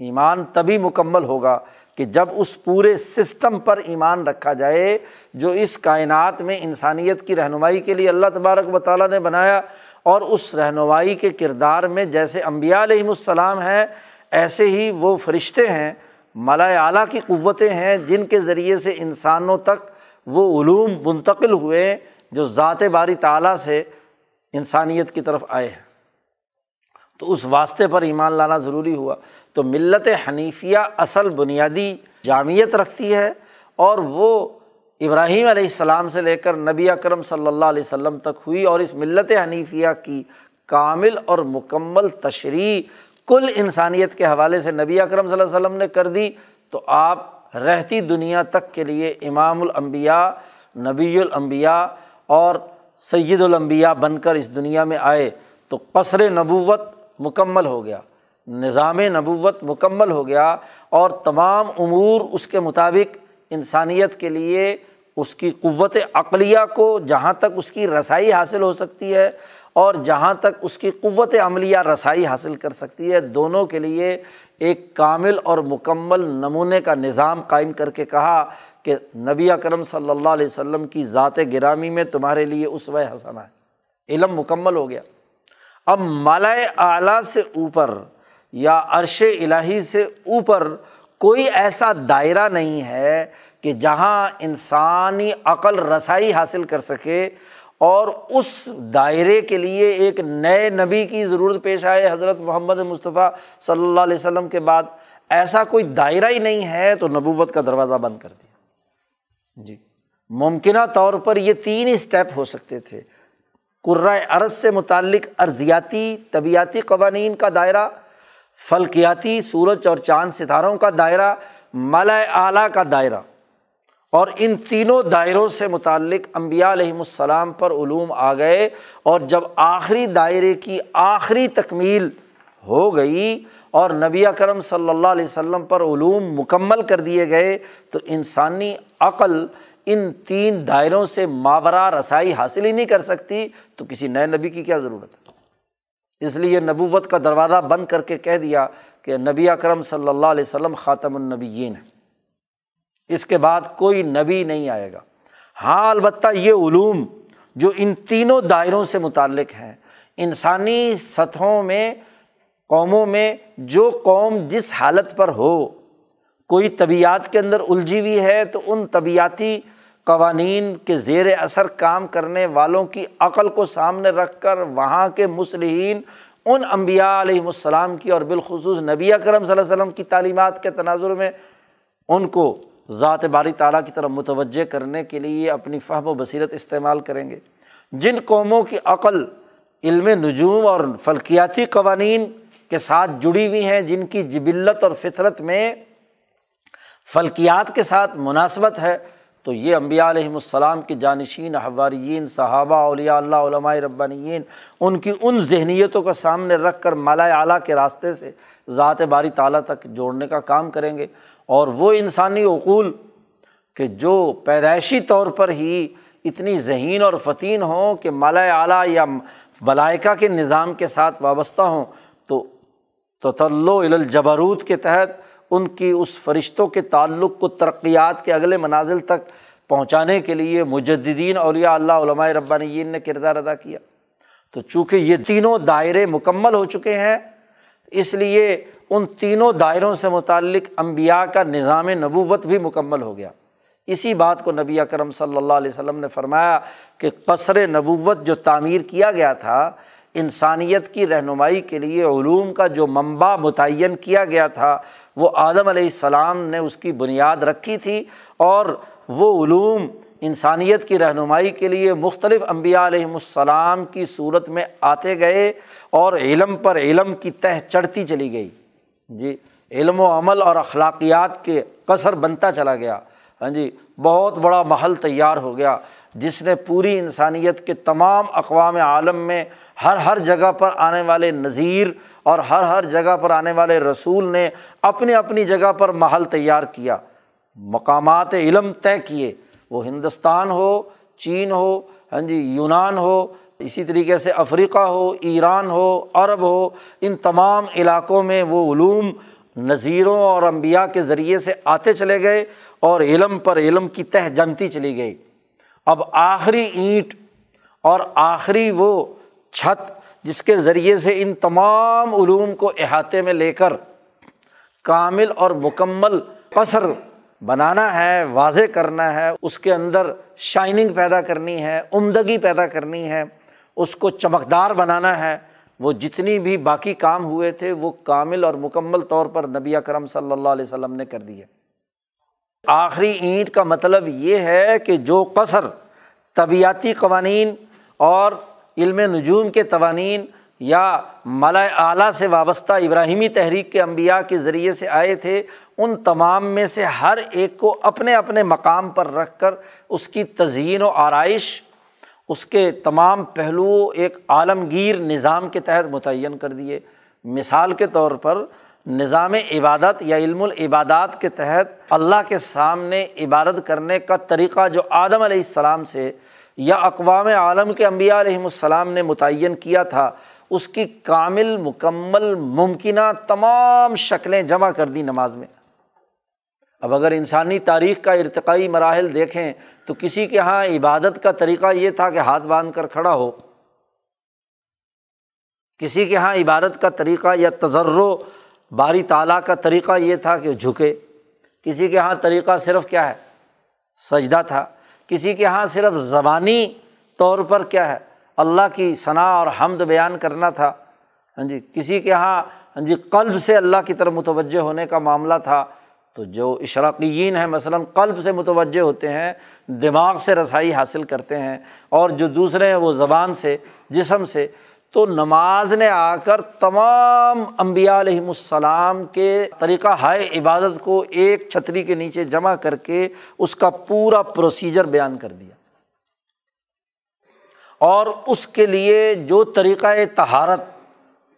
ایمان تبھی مکمل ہوگا کہ جب اس پورے سسٹم پر ایمان رکھا جائے جو اس کائنات میں انسانیت کی رہنمائی کے لیے اللہ تبارک و تعالیٰ نے بنایا اور اس رہنمائی کے کردار میں جیسے امبیا علیہم السلام ہیں، ایسے ہی وہ فرشتے ہیں ملا اعلیٰ کی قوتیں ہیں، جن کے ذریعے سے انسانوں تک وہ علوم منتقل ہوئے جو ذات باری تعلیٰ سے انسانیت کی طرف آئے ہیں۔ تو اس واسطے پر ایمان لانا ضروری ہوا۔ تو ملت حنیفیہ اصل بنیادی جامعت رکھتی ہے اور وہ ابراہیم علیہ السلام سے لے کر نبی اکرم صلی اللہ علیہ وسلم تک ہوئی اور اس ملت حنیفیہ کی کامل اور مکمل تشریح کل انسانیت کے حوالے سے نبی اکرم صلی اللہ علیہ وسلم نے کر دی، تو آپ رہتی دنیا تک کے لیے امام الانبیاء، نبی الانبیاء اور سید الانبیاء بن کر اس دنیا میں آئے، تو قصر نبوت مکمل ہو گیا، نظام نبوت مکمل ہو گیا اور تمام امور اس کے مطابق انسانیت کے لیے اس کی قوت عقلیہ کو جہاں تک اس کی رسائی حاصل ہو سکتی ہے اور جہاں تک اس کی قوت عملیہ رسائی حاصل کر سکتی ہے، دونوں کے لیے ایک کامل اور مکمل نمونے کا نظام قائم کر کے کہا کہ نبی اکرم صلی اللہ علیہ وسلم کی ذات گرامی میں تمہارے لیے اس و حسنا ہے۔ علم مکمل ہو گیا۔ اب مالائے اعلیٰ سے اوپر یا عرش الہی سے اوپر کوئی ایسا دائرہ نہیں ہے کہ جہاں انسانی عقل رسائی حاصل کر سکے اور اس دائرے کے لیے ایک نئے نبی کی ضرورت پیش آئے حضرت محمد مصطفیٰ صلی اللہ علیہ وسلم کے بعد، ایسا کوئی دائرہ ہی نہیں ہے تو نبوت کا دروازہ بند کر دیا۔ جی ممکنہ طور پر یہ تین اسٹیپ ہو سکتے تھے۔ قرائے عرض سے متعلق ارضیاتی، طبیعتی قوانین کا دائرہ فلکیاتی سورج اور چاند ستاروں کا دائرہ مالا اعلیٰ کا دائرہ۔ اور ان تینوں دائروں سے متعلق امبیا علیہم السلام پر علوم آ گئے۔ اور جب آخری دائرے کی آخری تکمیل ہو گئی اور نبی کرم صلی اللہ علیہ وسلم پر علوم مکمل کر دیے گئے، تو انسانی عقل ان تین دائروں سے مابرا رسائی حاصل ہی نہیں کر سکتی۔ تو کسی نئے نبی کی کیا ضرورت؟ ہے اس لیے نبوت کا دروازہ بند کر کے کہہ دیا کہ نبی اکرم صلی اللہ علیہ وسلم خاتم النبیین ہے اس کے بعد کوئی نبی نہیں آئے گا۔ ہاں البتہ یہ علوم جو ان تینوں دائروں سے متعلق ہیں، انسانی سطحوں میں، قوموں میں، جو قوم جس حالت پر ہو، کوئی طبیعت کے اندر الجھی ہوئی ہے تو ان طبیعتی قوانین کے زیر اثر کام کرنے والوں کی عقل کو سامنے رکھ کر وہاں کے مسلمین ان امبیا علیہم السلام کی اور بالخصوص نبی کرم صلی اللہ علیہ وسلم کی تعلیمات کے تناظر میں ان کو ذات باری تعالیٰ کی طرف متوجہ کرنے کے لیے اپنی فہم و بصیرت استعمال کریں گے۔ جن قوموں کی عقل، علم نجوم اور فلکیاتی قوانین کے ساتھ جڑی ہوئی ہیں، جن کی جبلت اور فطرت میں فلکیات کے ساتھ مناسبت ہے تو یہ امبیا علیہم السلام کے جانشین حوارین صحابہ، اولیاء اللہ، علماء ربانین ان کی ان ذہنیتوں کا سامنے رکھ کر مالا اعلیٰ کے راستے سے ذات باری تعالیٰ تک جوڑنے کا کام کریں گے۔ اور وہ انسانی اقول کہ جو پیدائشی طور پر ہی اتنی ذہین اور فتین ہوں کہ مالا اعلیٰ یا بلائکہ کے نظام کے ساتھ وابستہ ہوں، تو تطلو الجبروت کے تحت ان کی اس فرشتوں کے تعلق کو ترقیات کے اگلے منازل تک پہنچانے کے لیے مجدین اولیاء اللہ، علماء ربانیین نے کردار ادا کیا۔ تو چونکہ یہ تینوں دائرے مکمل ہو چکے ہیں، اس لیے ان تینوں دائروں سے متعلق امبیا کا نظام نبوت بھی مکمل ہو گیا۔ اسی بات کو نبی اکرم صلی اللہ علیہ وسلم نے فرمایا کہ قصر نبوت جو تعمیر کیا گیا تھا انسانیت کی رہنمائی کے لیے علوم کا جو منبع متعین کیا گیا تھا، وہ آدم علیہ السلام نے اس کی بنیاد رکھی تھی اور وہ علوم انسانیت کی رہنمائی کے لیے مختلف امبیا علیہم السلام کی صورت میں آتے گئے اور علم پر علم کی تہ چڑھتی چلی گئی۔ جی علم و عمل اور اخلاقیات کے قصر بنتا چلا گیا۔ ہاں جی بہت بڑا محل تیار ہو گیا، جس نے پوری انسانیت کے تمام اقوام عالم میں ہر ہر جگہ پر آنے والے نظیر اور ہر ہر جگہ پر آنے والے رسول نے اپنی اپنی جگہ پر محل تیار کیا، مقامات علم طے کیے۔ وہ ہندوستان ہو، چین ہو ہاں جی یونان ہو، اسی طریقے سے افریقہ ہو، ایران ہو، عرب ہو، ان تمام علاقوں میں وہ علوم نظیروں اور امبیا کے ذریعے سے آتے چلے گئے اور علم پر علم کی تہ جمتی چلی گئی۔ اب آخری اینٹ اور آخری وہ چھت جس کے ذریعے سے ان تمام علوم کو احاطے میں لے کر کامل اور مکمل قصر بنانا ہے، واضح کرنا ہے، اس کے اندر شائننگ پیدا کرنی ہے، عمدگی پیدا کرنی ہے، اس کو چمکدار بنانا ہے۔ وہ جتنی بھی باقی کام ہوئے تھے، وہ کامل اور مکمل طور پر نبی اکرم صلی اللہ علیہ وسلم نے کر دیے۔ آخری اینٹ کا مطلب یہ ہے کہ جو قصر طبیعتی قوانین اور علم نجوم کے قوانین یا مالا اعلیٰ سے وابستہ ابراہیمی تحریک کے انبیاء کے ذریعے سے آئے تھے، ان تمام میں سے ہر ایک کو اپنے اپنے مقام پر رکھ کر اس کی تزئین و آرائش، اس کے تمام پہلو ایک عالمگیر نظام کے تحت متعین کر دیے۔ مثال کے طور پر نظام عبادت یا علم العبادات کے تحت اللہ کے سامنے عبادت کرنے کا طریقہ جو آدم علیہ السلام سے یا اقوام عالم کے انبیاء علیہم السلام نے متعین کیا تھا، اس کی کامل، مکمل ممکنہ تمام شکلیں جمع کر دی نماز میں۔ اب اگر انسانی تاریخ کا ارتقائی مراحل دیکھیں تو کسی کے یہاں عبادت کا طریقہ یہ تھا کہ ہاتھ باندھ کر کھڑا ہو۔ کسی کے یہاں عبادت کا طریقہ یا تجرو باری تعالیٰ کا طریقہ یہ تھا کہ جھکے۔ کسی کے یہاں طریقہ صرف کیا ہے؟ سجدہ تھا۔ کسی کے یہاں صرف زبانی طور پر کیا ہے؟ اللہ کی ثنا اور حمد بیان کرنا تھا۔ ہاں جی کسی کے یہاں ہاں جی قلب سے اللہ کی طرف متوجہ ہونے کا معاملہ تھا۔ تو جو اشراقیین ہیں، مثلاً قلب سے متوجہ ہوتے ہیں، دماغ سے رسائی حاصل کرتے ہیں، اور جو دوسرے ہیں، وہ زبان سے، جسم سے۔ تو نماز نے آ کر تمام امبیا علیہم السلام کے طریقہ ہائے عبادت کو ایک چھتری کے نیچے جمع کر کے اس کا پورا پروسیجر بیان کر دیا۔ اور اس کے لیے جو طریقۂ تہارت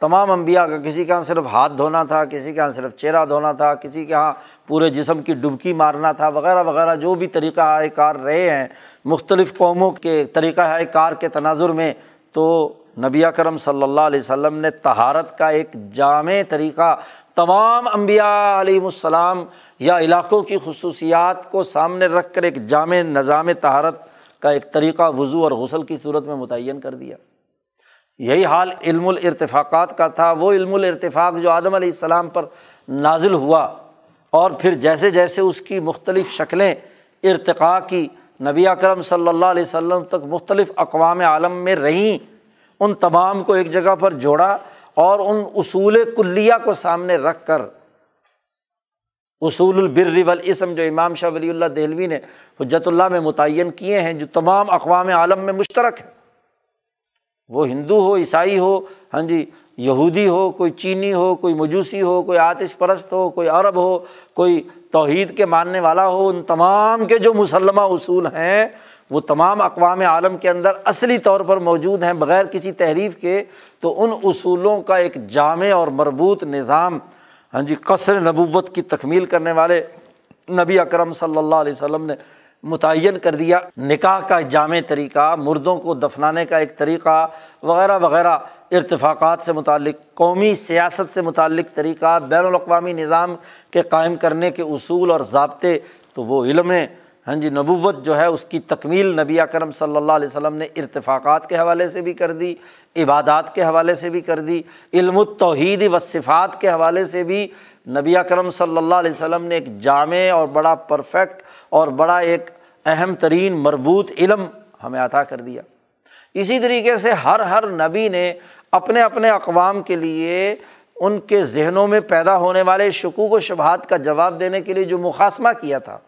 تمام انبیاء کا کسی کے یہاں صرف ہاتھ دھونا تھا، کسی کے یہاں صرف چہرہ دھونا تھا، کسی کے یہاں پورے جسم کی ڈبکی مارنا تھا، وغیرہ وغیرہ جو بھی طریقہ ہائے کار رہے ہیں، مختلف قوموں کے طریقہ ہائے کار کے تناظر میں، تو نبی کرم صلی اللہ علیہ وسلم نے تہارت کا ایک جامع طریقہ تمام انبیاء علیہ السلام یا علاقوں کی خصوصیات کو سامنے رکھ کر ایک جامع نظام تہارت کا ایک طریقہ وضو اور غسل کی صورت میں متعین کر دیا۔ یہی حال علم الارتفاقات کا تھا۔ وہ علم الارتفاق جو آدم علیہ السلام پر نازل ہوا اور پھر جیسے جیسے اس کی مختلف شکلیں ارتقاء کی، نبی اکرم صلی اللہ علیہ وسلم تک مختلف اقوام عالم میں رہیں۔ ان تمام کو ایک جگہ پر جوڑا اور ان اصول کلیہ کو سامنے رکھ کر اصول البر والاسم جو امام شاہ ولی اللہ دہلوی نے حجت اللہ میں متعین کیے ہیں، جو تمام اقوام عالم میں مشترک ہے وہ ہندو ہو، عیسائی ہو ہاں جی یہودی ہو، کوئی چینی ہو، کوئی مجوسی ہو، کوئی آتش پرست ہو، کوئی عرب ہو، کوئی توحید کے ماننے والا ہو، ان تمام کے جو مسلمہ اصول ہیں وہ تمام اقوام عالم کے اندر اصلی طور پر موجود ہیں بغیر کسی تحریف کے، تو ان اصولوں کا ایک جامع اور مربوط نظام ہاں جی قصر نبوت کی تکمیل کرنے والے نبی اکرم صلی اللہ علیہ وسلم نے متعین کر دیا۔ نکاح کا جامع طریقہ، مردوں کو دفنانے کا ایک طریقہ، وغیرہ وغیرہ ارتفاقات سے متعلق، قومی سیاست سے متعلق طریقہ، بین الاقوامی نظام کے قائم کرنے کے اصول اور ضابطے، تو وہ علم ہاں جی نبوت جو ہے، اس کی تکمیل نبی اکرم صلی اللہ علیہ وسلم نے ارتفاقات کے حوالے سے بھی کر دی، عبادات کے حوالے سے بھی کر دی، علم التوحید و صفات کے حوالے سے بھی نبی اکرم صلی اللہ علیہ وسلم نے ایک جامع اور بڑا پرفیکٹ اور بڑا ایک اہم ترین مربوط علم ہمیں عطا کر دیا۔ اسی طریقے سے ہر ہر نبی نے اپنے اپنے اقوام کے لیے ان کے ذہنوں میں پیدا ہونے والے شکوک و شبہات کا جواب دینے کے لیے جو مقاصمہ کیا تھا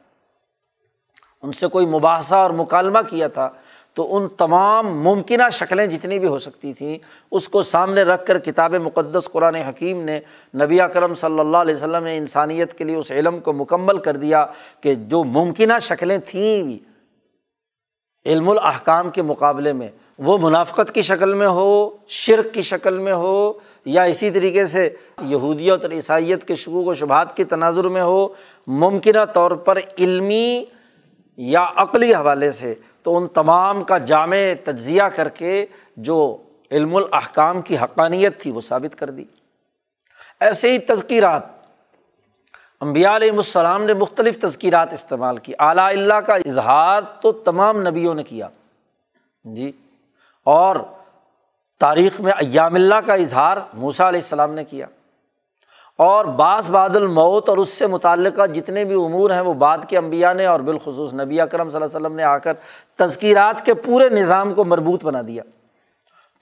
ان سے کوئی مباحثہ اور مکالمہ کیا تھا، تو ان تمام ممکنہ شکلیں جتنی بھی ہو سکتی تھیں، اس کو سامنے رکھ کر کتاب مقدس قرآن حکیم نے نبی اکرم صلی اللہ علیہ وسلم نے انسانیت کے لیے اس علم کو مکمل کر دیا کہ جو ممکنہ شکلیں تھیں بھی علم الاحکام کے مقابلے میں، وہ منافقت کی شکل میں ہو، شرک کی شکل میں ہو، یا اسی طریقے سے یہودیت اور عیسائیت کے شکوک و شبہات کی تناظر میں ہو، ممکنہ طور پر علمی یا عقلی حوالے سے تو ان تمام کا جامع تجزیہ کر کے جو علم الاحکام کی حقانیت تھی وہ ثابت کر دی۔ ایسے ہی تذکیرات امبیا علیہم السلام نے مختلف تذکیرات استعمال کی۔ اعلیٰ اللہ کا اظہار تو تمام نبیوں نے کیا۔ جی اور تاریخ میں ایام اللہ کا اظہار موسا علیہ السلام نے کیا۔ اور بعض بادل موت اور اس سے متعلقہ جتنے بھی امور ہیں وہ بعد کے انبیاء نے اور بالخصوص نبی اکرم صلی اللہ علیہ وسلم نے آ کر تذکیرات کے پورے نظام کو مربوط بنا دیا۔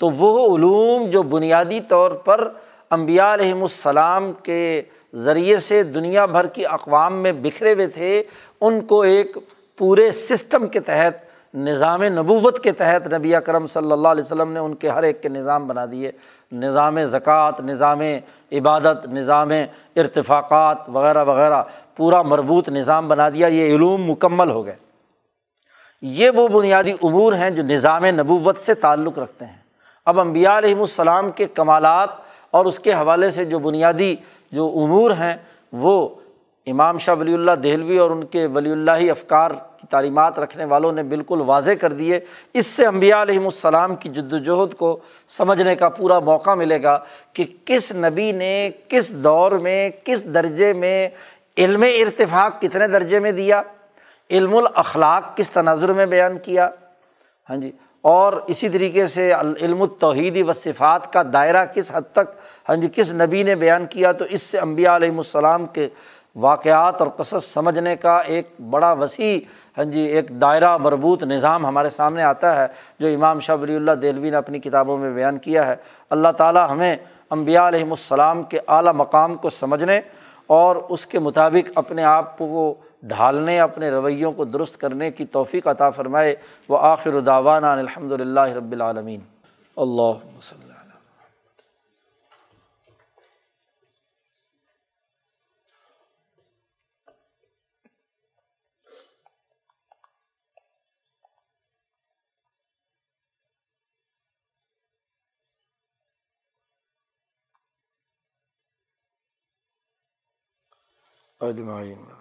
تو وہ علوم جو بنیادی طور پر امبیا علیہم السلام کے ذریعے سے دنیا بھر کی اقوام میں بکھرے ہوئے تھے، ان کو ایک پورے سسٹم کے تحت نظام نبوت کے تحت نبی اکرم صلی اللہ علیہ وسلم نے ان کے ہر ایک کے نظام بنا دیے۔ نظام زکوٰۃ، نظام عبادت، نظام ارتفاقات وغیرہ وغیرہ، پورا مربوط نظام بنا دیا۔ یہ علوم مکمل ہو گئے۔ یہ وہ بنیادی امور ہیں جو نظام نبوت سے تعلق رکھتے ہیں۔ اب امبیا علیہم السلام کے کمالات اور اس کے حوالے سے جو بنیادی جو امور ہیں، وہ امام شاہ ولی اللہ دہلوی اور ان کے ولی اللہ افکار تعلیمات رکھنے والوں نے بالکل واضح کر دیے۔ اس سے امبیا علیہم السلام کی جد وجہد کو سمجھنے کا پورا موقع ملے گا کہ کس نبی نے کس دور میں، کس درجے میں علم ارتفاق کتنے درجے میں دیا، علم الاخلاق کس تناظر میں بیان کیا۔ ہاں جی اور اسی طریقے سے علم التوحیدی و صفات کا دائرہ کس حد تک ہاں جی کس نبی نے بیان کیا۔ تو اس سے امبیا علیہم السلام کے واقعات اور قصص سمجھنے کا ایک بڑا وسیع ہاں جی ایک دائرہ مربوط نظام ہمارے سامنے آتا ہے جو امام شاہ ولی اللہ دہلوی نے اپنی کتابوں میں بیان کیا ہے۔ اللہ تعالیٰ ہمیں امبیا علیہم السلام کے اعلیٰ مقام کو سمجھنے اور اس کے مطابق اپنے آپ کو ڈھالنے، اپنے رویوں کو درست کرنے کی توفیق عطا فرمائے۔ وہ آخر داوانہ الحمد للہ رب العالمین۔ اللہ وسلم اجمعین